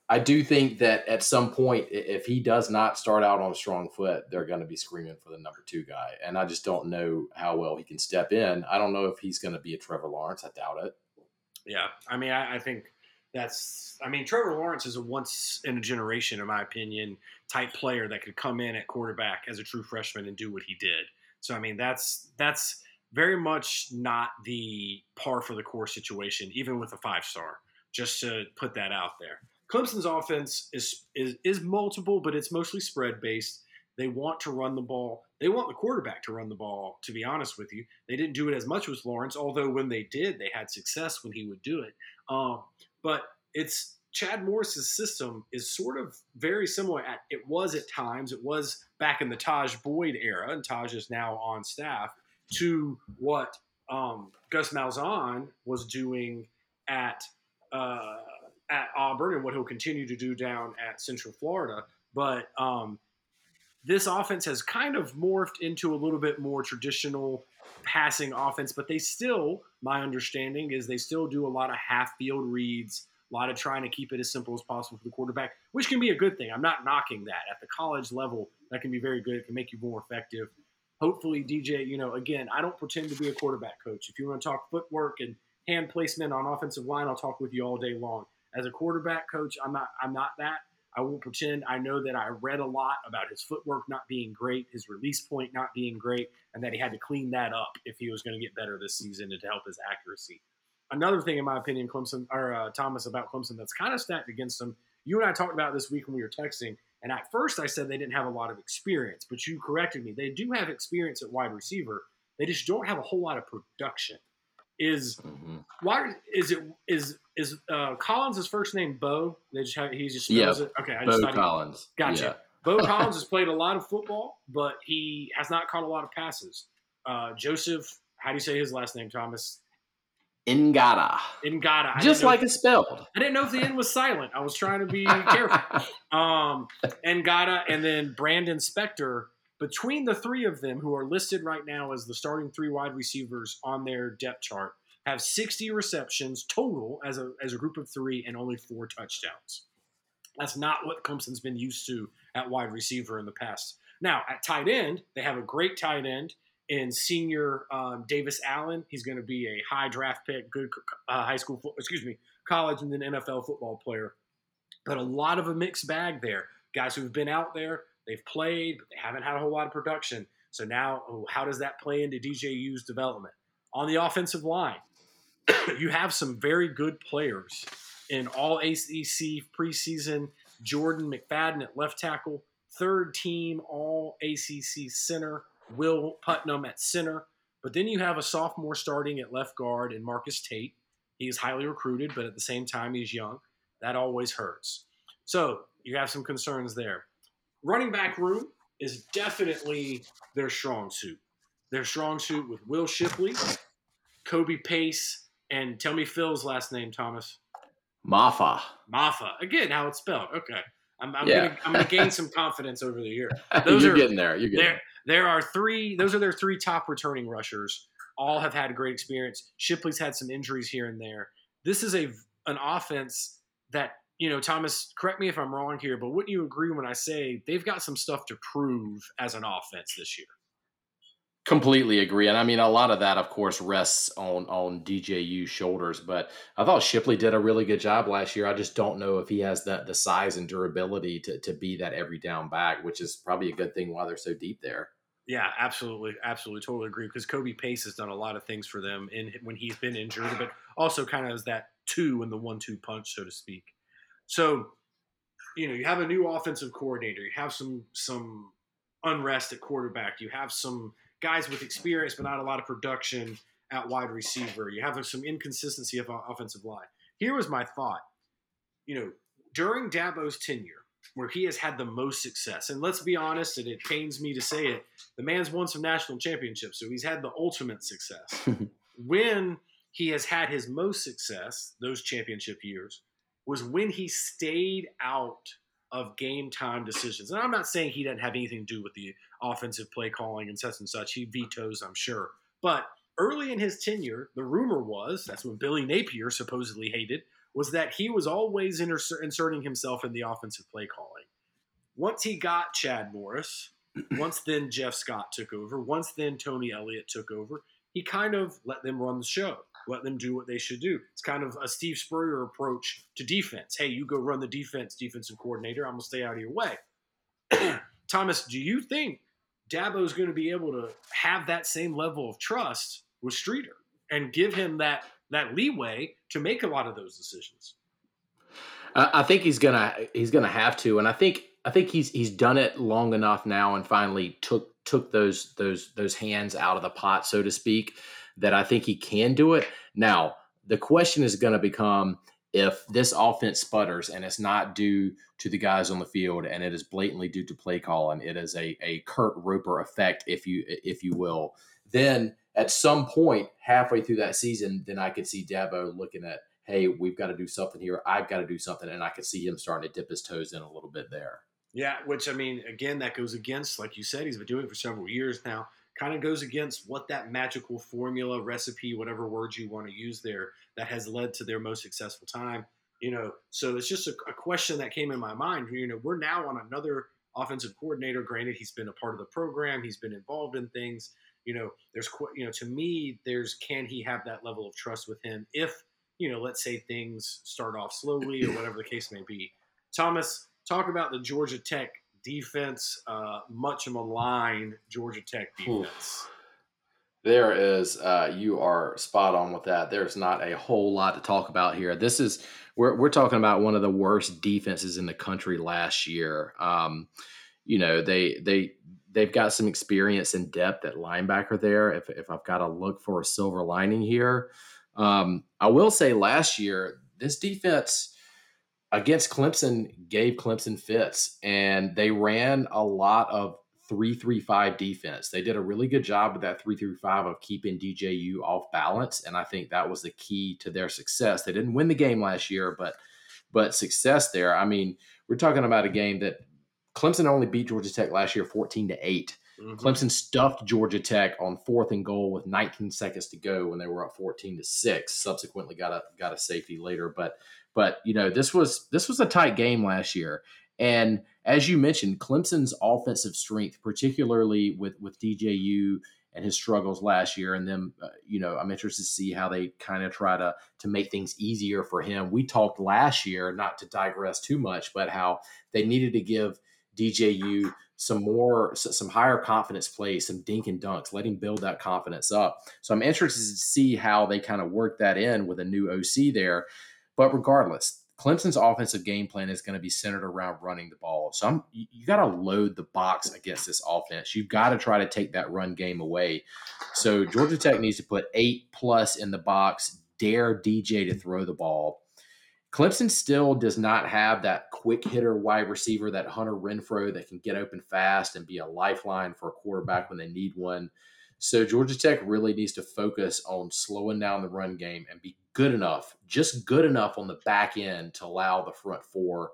I do think that at some point, if he does not start out on a strong foot, they're going to be screaming for the number two guy. And I just don't know how well he can step in. I don't know if he's going to be a Trevor Lawrence. I doubt it. Yeah, I mean, I, I think that's I mean Trevor Lawrence is a once in a generation, in my opinion, type player that could come in at quarterback as a true freshman and do what he did. So I mean that's that's very much not the par for the course situation, even with a five star. Just to put that out there. Clemson's offense is is is multiple, but it's mostly spread based. They want to run the ball. They want the quarterback to run the ball, to be honest with you. They didn't do it as much with Lawrence, although when they did, they had success when he would do it. Um, but it's Chad Morris's system is sort of very similar. At it was at times. It was back in the Tajh Boyd era, and Tajh is now on staff. To what um, Gus Malzahn was doing at uh, at Auburn, and what he'll continue to do down at Central Florida. But um, this offense has kind of morphed into a little bit more traditional passing offense. But they still, my understanding is, they still do a lot of half field reads a lot of trying to keep it as simple as possible for the quarterback, which can be a good thing. I'm not knocking that. At the college level, that can be very good. It can make you more effective. Hopefully, DJ, you know, again, I don't pretend to be a quarterback coach. If you want to talk footwork and hand placement on offensive line, I'll talk with you all day long. As a quarterback coach, I'm not I'm not that. I won't pretend. I know that I read a lot about his footwork not being great, his release point not being great, and that he had to clean that up if he was going to get better this season and to help his accuracy another thing, in my opinion, Clemson or uh, Thomas about Clemson that's kind of stacked against them. You and I talked about this week when we were texting, and at first I said they didn't have a lot of experience, but you corrected me. They do have experience at wide receiver. They just don't have a whole lot of production. Is mm-hmm. why is it is is uh, Collins' first name Bo? They just have, he just spells it. Okay, I just Beaux Collins. He, gotcha. Yeah. Beaux Collins has played a lot of football, but he has not caught a lot of passes. Uh, Joseph, how do you say his last name, Thomas? Ngata. Ngata. Just like it's spelled. I didn't know if the N was silent. I was trying to be careful. Um, Ngata and then Brannon Spector. Between the three of them, who are listed right now as the starting three wide receivers on their depth chart, have 60 receptions total as a, as a group of three and only four touchdowns. That's not what Clemson's been used to at wide receiver in the past. Now, at tight end, they have a great tight end in senior um, Davis Allen. He's going to be a high draft pick, good uh, high school, excuse me, college and then NFL football player. But a lot of a mixed bag there. Guys who've been out there, they've played, but they haven't had a whole lot of production. So now, oh, how does that play into DJU's development? On the offensive line, you have some very good players in all ACC preseason. Jordan McFadden at left tackle, third team all ACC center, Will Putnam at center. But then you have a sophomore starting at left guard and Marcus Tate. He is highly recruited, but at the same time, he's young. That always hurts. So you have some concerns there. Running back room is definitely their strong suit. Their strong suit with Will Shipley, Kobe Pace, and tell me Phil's last name, Thomas. Mafah. Mafah. Again, how it's spelled. Okay. I'm, I'm yeah. gonna I'm gonna gain some confidence over the year. Those You're are, getting there. You're getting there. There are three. Those are their three top returning rushers. All have had a great experience. Shipley's had some injuries here and there. This is a an offense that you know, Thomas. Correct me if I'm wrong here, but wouldn't you agree when I say they've got some stuff to prove as an offense this year? Completely agree, and I mean a lot of that, of course, rests on on DJU's shoulders. But I thought Shipley did a really good job last year. I just don't know if he has the the size and durability to to be that every down back, which is probably a good thing while they're so deep there. Yeah, absolutely, absolutely, totally agree. Because Kobe Pace has done a lot of things for them in when he's been injured, but also kind of as that two in the one-two punch, so to speak. So, you know, you have a new offensive coordinator. You have some some unrest at quarterback. You have some guys with experience, but not a lot of production at wide receiver. You have some inconsistency of offensive line. Here was my thought. You know, during Dabo's tenure, where he has had the most success, and let's be honest, and it pains me to say it, the man's won some national championships, so he's had the ultimate success. when he has had his most success, those championship years, was when he stayed out of game time decisions. And I'm not saying he doesn't have anything to do with the offensive play calling and such and such. He vetoes, I'm sure. But early in his tenure, the rumor was that's when Billy Napier supposedly hated was that he was always inserting himself in the offensive play calling. Once he got Chad Morris, once then Jeff Scott took over, once then Tony Elliott took over, he kind of let them run the show let them do what they should do. It's kind of a Steve Spurrier approach to defense. Hey, you go run the defense, defensive coordinator. I'm gonna stay out of your way. Thomas, do you think Dabo is going to be able to have that same level of trust with Streeter and give him that that leeway to make a lot of those decisions? I think he's gonna he's gonna have to, and I think I think he's he's done it long enough now, and finally took took those those those hands out of the pot, so to speak that I think he can do it. Now, the question is going to become if this offense sputters and it's not due to the guys on the field and it is blatantly due to play calling, it is a, a Kurt Roper effect, if you if you will, then at some point halfway through that season, then I could see Dabo looking at, hey, we've got to do something here. I've got to do something, and I could see him starting to dip his toes in a little bit there. Yeah, which I mean, again, that goes against, like you said, he's been doing it for several years now kind of goes against what that magical formula, recipe, whatever words you want to use there, that has led to their most successful time. You know, so it's just a, a question that came in my mind. You know, we're now on another offensive coordinator. Granted, he's been a part of the program, he's been involved in things. You know, there's, you know, to me, there's can he have that level of trust with him if, you know, let's say things start off slowly or whatever the case may be. Thomas, talk about the Georgia Tech defense, uh, much maligned Georgia Tech defense. Oof. There is, uh, you are spot on with that. There's not a whole lot to talk about here. This is, we're, we're talking about one of the worst defenses in the country last year. Um, you know, they, they, they've got some experience and depth at linebacker there. If, if I've got to look for a silver lining here, um, I will say last year, this defense, against Clemson gave Clemson fits, and they ran a lot of three three five defense. They did a really good job with that three three five of keeping DJU off balance, and I think that was the key to their success. They didn't win the game last year, but but success there. I mean, we're talking about a game that Clemson only beat Georgia Tech last year fourteen to 8 mm-hmm. Clemson stuffed Georgia Tech on fourth and goal with 19 seconds to go when they were up 14 to six. Subsequently, got a got a safety later, but but you know, this was this was a tight game last year. And as you mentioned, Clemson's offensive strength, particularly with with DJU and his struggles last year, and then uh, you know I'm interested to see how they kind of try to to make things easier for him. We talked last year, not to digress too much, but how they needed to give DJU some more some higher confidence plays, some dink and dunks, let him build that confidence up. So I'm interested to see how they kind of work that in with a new OC there. But regardless, Clemson's offensive game plan is going to be centered around running the ball. So I'm, you got to load the box against this offense. You've got to try to take that run game away. So Georgia Tech needs to put eight plus in the box, dare DJ to throw the ball. Clemson still does not have that quick hitter wide receiver, that Hunter Renfrow that can get open fast and be a lifeline for a quarterback when they need one. So Georgia Tech really needs to focus on slowing down the run game and be good enough, just good enough on the back end to allow the front four,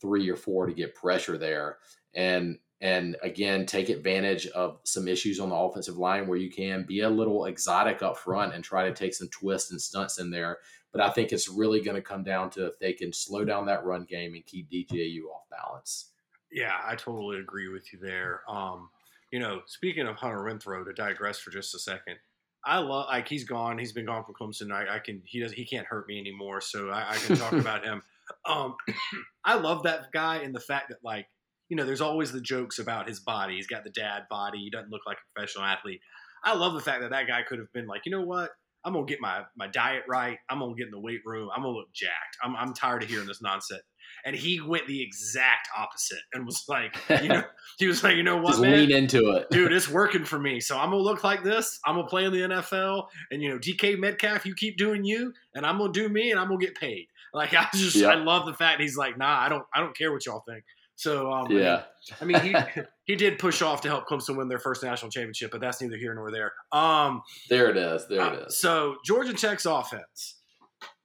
three or four to get pressure there. And and again, take advantage of some issues on the offensive line where you can be a little exotic up front and try to take some twists and stunts in there. But I think it's really going to come down to if they can slow down that run game and keep DJU off balance. Yeah, I totally agree with you there. Um, you know, speaking of Hunter Renfrow, to digress for just a second, I love like he's gone. He's been gone from Clemson. I, I can he does he can't hurt me anymore, so I, I can talk about him. Um, I love that guy and the fact that like you know, there's always the jokes about his body. He's got the dad body. He doesn't look like a professional athlete. I love the fact that that guy could have been like, you know what? I'm gonna get my my diet right. I'm gonna get in the weight room. I'm gonna look jacked. I'm I'm tired of hearing this nonsense. And he went the exact opposite and was like, you know, he was like, you know what, Just man? lean into it, dude. It's working for me. So I'm gonna look like this. I'm gonna play in the NFL, and you know, DK Metcalf, you keep doing you, and I'm gonna do me, and I'm gonna get paid. Like I just, I love the fact he's like, nah, I don't, I don't care what y'all think. So um, yeah, I mean, he he did push off to help Clemson win their first national championship, but that's neither here nor there. Um, there it is. There uh, it is. So Georgia Tech's offense.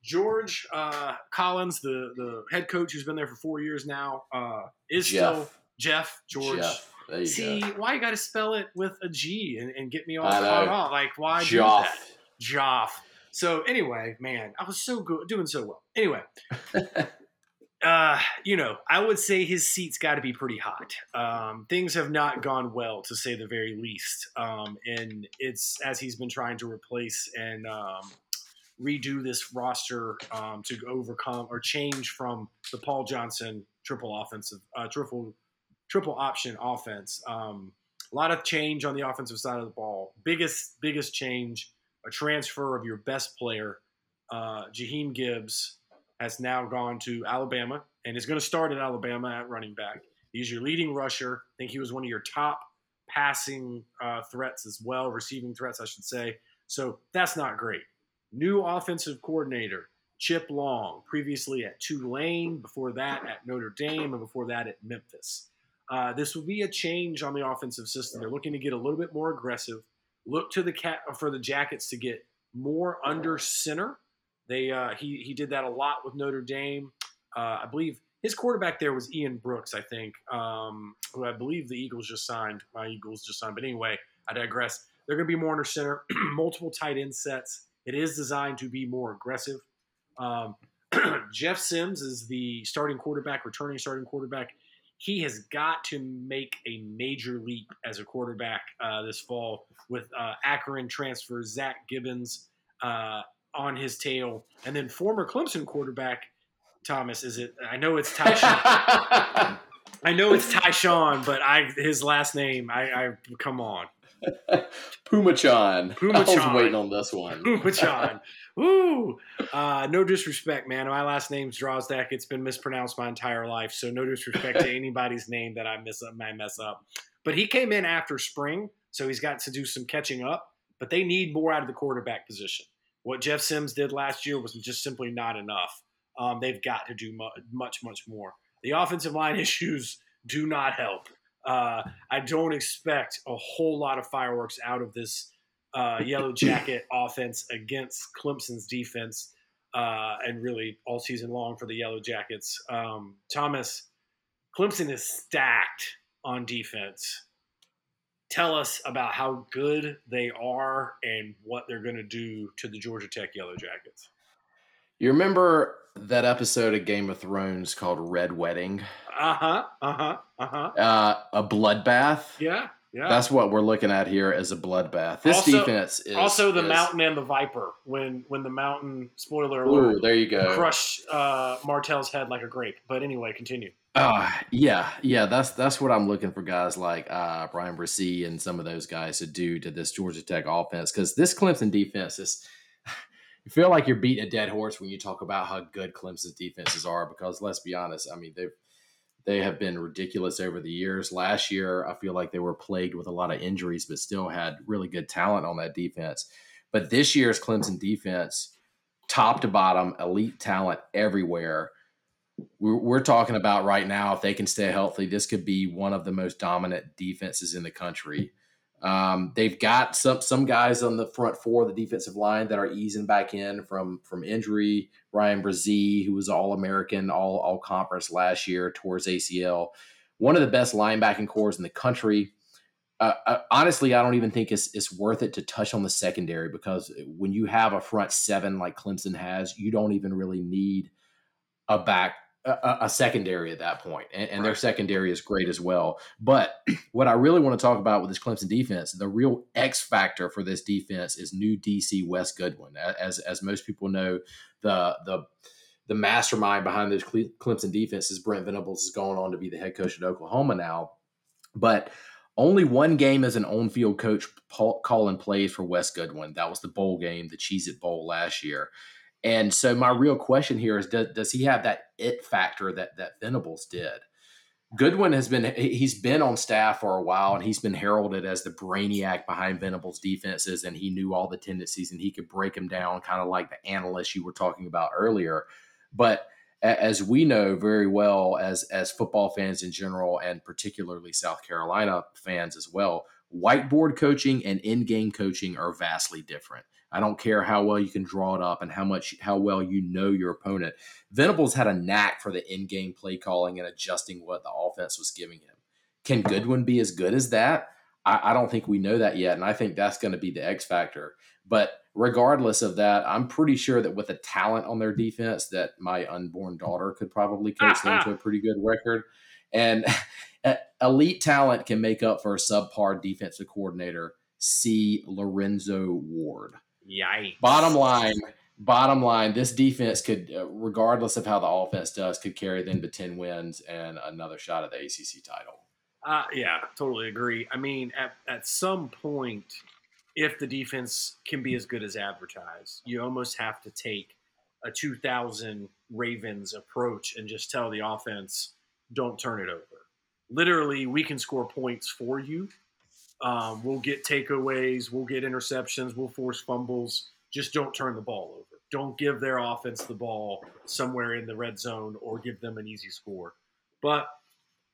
George uh, Collins, the the head coach who's been there for four years now, uh, is Jeff. still Jeff George. Jeff. There you See, go. why you got to spell it with a G and, and get me all caught off? Like, why do Joff. that? Joff. So anyway, man, I was so good, doing so well. Anyway, uh, you know, I would say his seat's got to be pretty hot. Um, things have not gone well, to say the very least. Um, and it's as he's been trying to replace and um, redo this roster um, to overcome or change from the Paul Johnson triple offensive, uh, triple triple option offense. Um, a lot of change on the offensive side of the ball. Biggest biggest change, a transfer of your best player, uh, Jaheim Gibbs has now gone to Alabama and is going to start at Alabama at running back. He's your leading rusher. I think he was one of your top passing uh, threats as well, receiving threats, I should say. So that's not great. New offensive coordinator, Chip Long, previously at Tulane, before that at Notre Dame, and before that at Memphis. Uh, this will be a change on the offensive system. They're looking to get a little bit more aggressive. Look to the cat for the Jackets to get more under center they uh, he he did that a lot with Notre Dame. Uh, I believe his quarterback there was Ian Brooks, I think, um, who I believe the Eagles just signed. My Eagles just signed, but anyway, I digress. They're going to be more under center, multiple tight end sets. It is designed to be more aggressive. Um, Jeff Sims is the starting quarterback, returning starting quarterback. He has got to make a major leap as a quarterback uh, this fall with uh, Akron transfer Zach Gibson. Uh, on his tail. And then former Clemson quarterback Thomas, is it? I know it's Taisun. I know it's Taisun, but I his last name. I, I come on. Phommachanh. Phommachanh. I was waiting on this one. Phommachanh. Ooh. Uh, no disrespect, man. My last name's Drozdak. It's been mispronounced my entire life, so no disrespect to anybody's name that I miss up, I mess up. But he came in after spring, so he's got to do some catching up. But they need more out of the quarterback position. What Jeff Sims did last year was just simply not enough. Um, they've got to do mu- much, much more. The offensive line issues do not help. Uh, I don't expect a whole lot of fireworks out of this uh, Yellow Jacket offense against Clemson's defense, uh, and really all season long for the Yellow Jackets. Um, Thomas, Clemson is stacked on defense tell us about how good they are and what they're going to do to the Georgia Tech Yellow Jackets. You remember that episode of Game of Thrones called Red Wedding? Uh-huh, uh-huh, uh-huh. Uh, a bloodbath? Yeah, Yeah. That's what we're looking at here as a bloodbath. This also, defense is also the is, mountain and the viper. When when the mountain spoiler alert, ooh, there you go, crush uh, Martell's head like a grape. But anyway, continue. Uh, yeah, yeah, that's that's what I'm looking for guys like uh, Bryan Bresee and some of those guys to do to this Georgia Tech offense because this Clemson defense is. You feel like you're beating a dead horse when you talk about how good Clemson's defenses are because let's be honest, I mean they've they have been ridiculous over the years. Last year, I feel like they were plagued with a lot of injuries, but still had really good talent on that defense. But this year's Clemson defense, top to bottom, elite talent everywhere. We're, we're talking about right now, if they can stay healthy, this could be one of the most dominant defenses in the country. Um, they've got some some guys on the front four the defensive line that are easing back in from from injury. Ryan Bresee, who was All American, All All Conference last year, towards ACL. One of the best linebacking cores in the country. Uh, uh, honestly, I don't even think it's, it's worth it to touch on the secondary because when you have a front seven like Clemson has, you don't even really need a back a, a, secondary at that point, and, and right. their secondary is great as well. But what I really want to talk about with this Clemson defense, the real X factor for this defense is new DC Wes Goodwin. As as most people know, the the the mastermind behind this Clemson defense is Brent Venables is going on to be the head coach at Oklahoma now, but only one game as an on-field coach calling plays for Wes Goodwin. That was the bowl game, the Cheez It Bowl last year. And so my real question here is does, does he have that it factor that that Venables did? Goodwin has been he's been on staff for a while and he's been heralded as the brainiac behind Venables defenses and he knew all the tendencies and he could break them down kind of like the analyst you were talking about earlier. But as we know very well as as football fans in general and particularly South Carolina fans as well, whiteboard coaching and in-game coaching are vastly different. I don't care how well you can draw it up and how much how well you know your opponent. Venables had a knack for the in-game play calling and adjusting what the offense was giving him. Can Goodwin be as good as that? I, I don't think we know that yet, and I think that's going to be the X factor. But regardless of that, I'm pretty sure that with the talent on their defense, that my unborn daughter could probably coach them to a pretty good record. And elite talent can make up for a subpar defensive coordinator. See Lorenzo Ward. Yikes. Bottom line, bottom line, this defense could, uh, regardless of how the offense does, could carry them to 10 wins and another shot at the ACC title. Uh, yeah, totally agree. I mean, at, at some point, if the defense can be as good as advertised, you almost have to take a 2000 Ravens approach and just tell the offense, don't turn it over. Literally, we can score points for you um, we'll get takeaways, we'll get interceptions, we'll force fumbles. Just don't turn the ball over. Don't give their offense the ball somewhere in the red zone or give them an easy score. But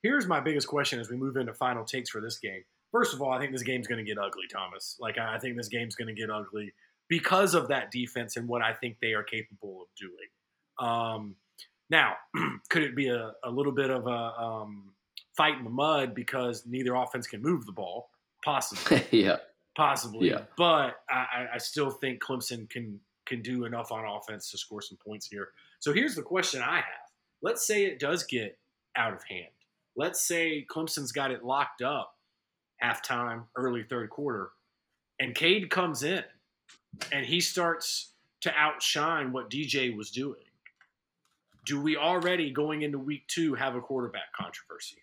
here's my biggest question as we move into final takes for this game. First of all, I think this game's going to get ugly, Thomas. Like, I think this game's going to get ugly because of that defense and what I think they are capable of doing. Um, now, could it be a, a little bit of a um, fight in the mud because neither offense can move the ball? Possibly. yeah. Possibly. Yeah. But I, I still think Clemson can can do enough on offense to score some points here. So here's the question I have. Let's say it does get out of hand. Let's say Clemson's got it locked up halftime, early third quarter, and Cade comes in and he starts to outshine what DJ was doing. Do we already going into week two have a quarterback controversy?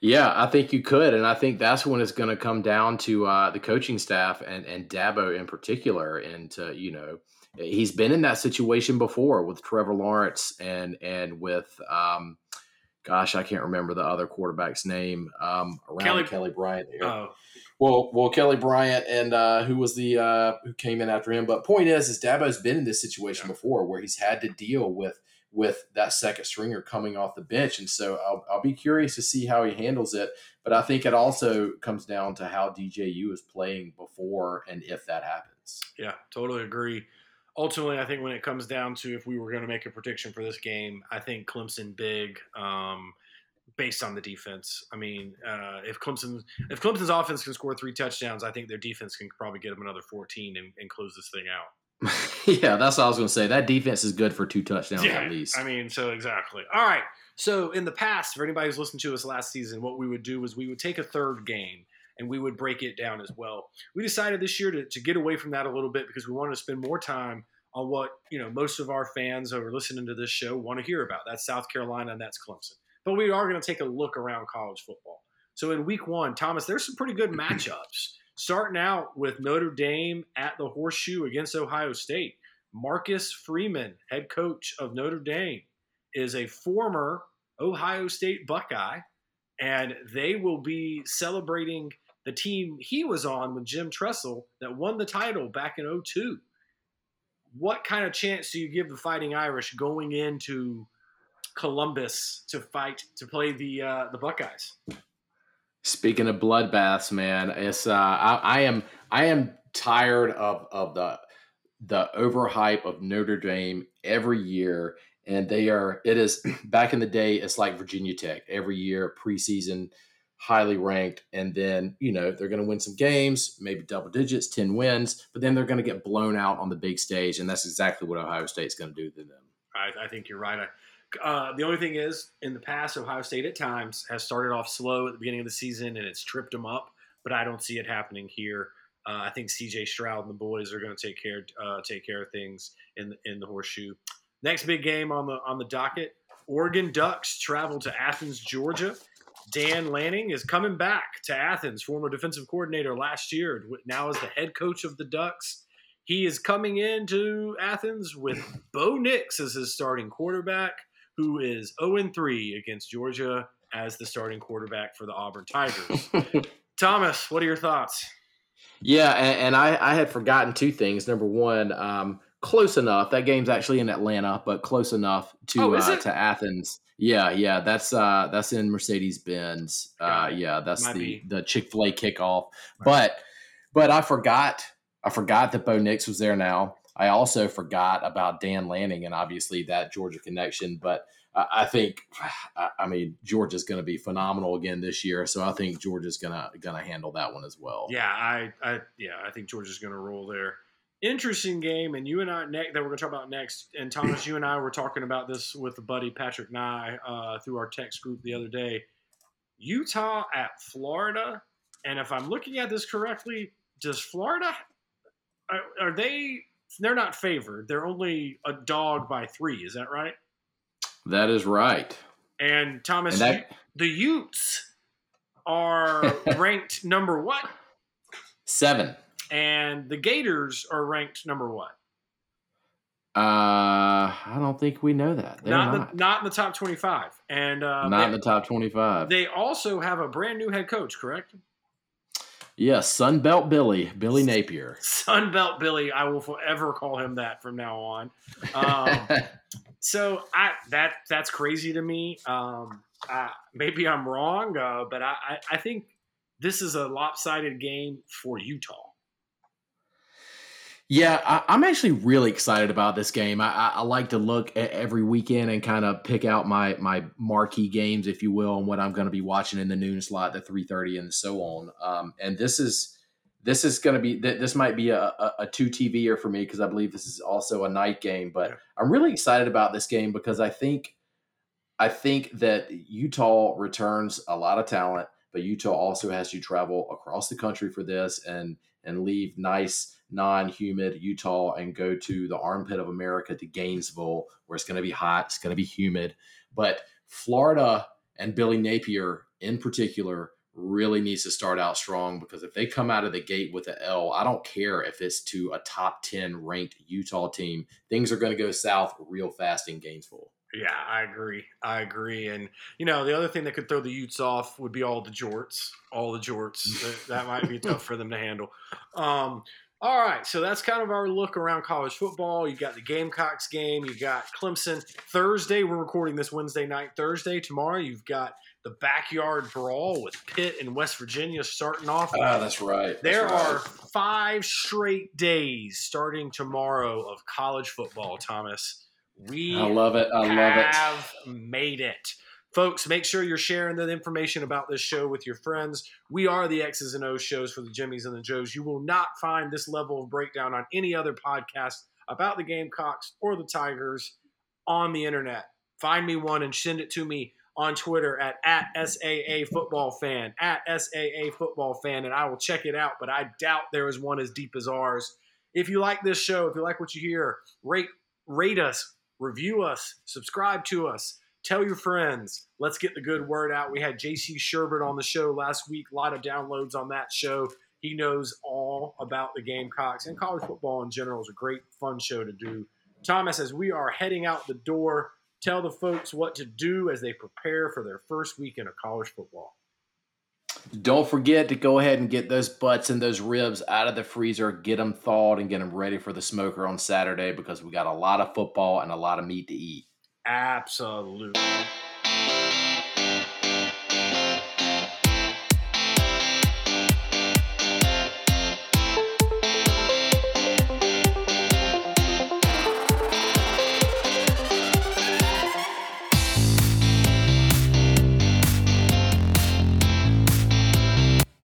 Yeah, I think you could, and I think that's when it's going to come down to uh, the coaching staff and and Dabo in particular, and to, you know he's been in that situation before with Trevor Lawrence and and with um, gosh, I can't remember the other quarterback's name um, around Kelly, Kelly Bryant. Here. Oh. Well, well, Kelly Bryant and uh, who was the uh, who came in after him. But point is, is Dabo's been in this situation yeah. before where he's had to deal with with that second stringer coming off the bench. And so I'll, I'll be curious to see how he handles it. But I think it also comes down to how DJU is playing before and if that happens. Yeah, totally agree. Ultimately, I think when it comes down to if we were going to make a prediction for this game, I think Clemson big. Um, based on the defense. I mean, uh, if Clemson if Clemson's offense can score three touchdowns, I think their defense can probably get them another 14 and, and close this thing out. yeah, that's what I was going to say. That defense is good for two touchdowns Yeah, at least. I mean, so exactly. All right. So in the past, for anybody who's listened to us last season, what we would do is we would take a third game and we would break it down as well. We decided this year to, to get away from that a little bit because we wanted to spend more time on what you know most of our fans who are listening to this show want to hear about. That's South Carolina and that's Clemson. But we are going to take a look around college football. So in week one, Thomas, there's some pretty good matchups. Starting out with Notre Dame at the Horseshoe against Ohio State. Marcus Freeman, head coach of Notre Dame, is a former Ohio State Buckeye, and they will be celebrating the team he was on with Jim Tressel that won the title back in 02. What kind of chance do you give the Fighting Irish going into Columbus to fight to play the uh, the Buckeyes? Speaking of bloodbaths, man, it's uh, I, I am I am tired of of the the overhype of Notre Dame every year, and they are. It is back in the day. It's like Virginia Tech every year preseason, highly ranked, and then you know they're going to win some games, maybe double digits, ten wins, but then they're going to get blown out on the big stage, and that's exactly what Ohio State's going to do to them. I, I think you're right. I, uh, the only thing is, in the past, Ohio State at times has started off slow at the beginning of the season and it's tripped them up. But I don't see it happening here. Uh, I think C.J. Stroud and the boys are going to take care uh, take care of things in the, in the horseshoe. Next big game on the on the docket: Oregon Ducks travel to Athens, Georgia. Dan Lanning is coming back to Athens, former defensive coordinator last year, now as the head coach of the Ducks. He is coming into Athens with Bo Nix as his starting quarterback who is 0 3 against Georgia as the starting quarterback for the Auburn Tigers. Thomas, what are your thoughts? Yeah, and, and I, I, had forgotten two things. Number one, um, close enough. That game's actually in Atlanta, but close enough to oh, uh, to Athens. Yeah, yeah, that's uh, that's in Mercedes Benz. Uh, yeah, that's Might the be. the Chick Fil A kickoff. Right. But but I forgot I forgot that Bo Nix was there now. I also forgot about Dan Lanning and obviously that Georgia connection. But I think, I mean, Georgia's going to be phenomenal again this year. So I think Georgia's going to going to handle that one as well. Yeah, I, I yeah, I think Georgia's going to roll there. Interesting game, and you and I ne- that we're going to talk about next. And Thomas, you and I were talking about this with the buddy Patrick Nye uh, through our text group the other day. Utah at Florida, and if I'm looking at this correctly, does Florida are, are they they're not favored. They're only a dog by three. Is that right? That is right. And Thomas, and that, the Utes are ranked number what? Seven. And the Gators are ranked number what? Uh, I don't think we know that. They're not, not. The, not in the top twenty-five, and uh, not they, in the top twenty-five. They also have a brand new head coach, correct? Yes, Sunbelt Billy, Billy Napier. Sunbelt Billy, I will forever call him that from now on. Um, so I that that's crazy to me. Um, I, maybe I'm wrong, uh, but I, I, I think this is a lopsided game for Utah. Yeah, I, am actually really excited about this game. I, I, I, like to look at every weekend and kind of pick out my my marquee games, if you will, and what I'm going to be watching in the noon slot, the 3:30, and so on. Um, and this is this is going to be this might be a, a, a two TVer for me because I believe this is also a night game. But yeah. I'm really excited about this game because I think I think that Utah returns a lot of talent, but Utah also has to travel across the country for this and and leave nice non-humid Utah and go to the armpit of America to Gainesville, where it's going to be hot, it's going to be humid. But Florida and Billy Napier in particular really needs to start out strong because if they come out of the gate with an L, I don't care if it's to a top 10 ranked Utah team, things are going to go south real fast in Gainesville. Yeah, I agree. I agree. And, you know, the other thing that could throw the Utes off would be all the jorts. All the jorts. that, that might be tough for them to handle. Um, all right, so that's kind of our look around college football. You've got the Gamecocks game, you've got Clemson Thursday. We're recording this Wednesday night. Thursday tomorrow, you've got the backyard brawl with Pitt and West Virginia starting off. Ah, that's right. That's there right. are five straight days starting tomorrow of college football. Thomas, we I love it. I love it. Have made it. Folks, make sure you're sharing the information about this show with your friends. We are the X's and O's shows for the Jimmies and the Joes. You will not find this level of breakdown on any other podcast about the Gamecocks or the Tigers on the internet. Find me one and send it to me on Twitter at, at SAA Football Fan, at SAA Football Fan, and I will check it out. But I doubt there is one as deep as ours. If you like this show, if you like what you hear, rate rate us, review us, subscribe to us Tell your friends. Let's get the good word out. We had JC Shurburtt on the show last week. A lot of downloads on that show. He knows all about the Gamecocks and college football in general. is a great, fun show to do. Thomas, as we are heading out the door, tell the folks what to do as they prepare for their first week in college football. Don't forget to go ahead and get those butts and those ribs out of the freezer, get them thawed, and get them ready for the smoker on Saturday because we got a lot of football and a lot of meat to eat. Absolutely.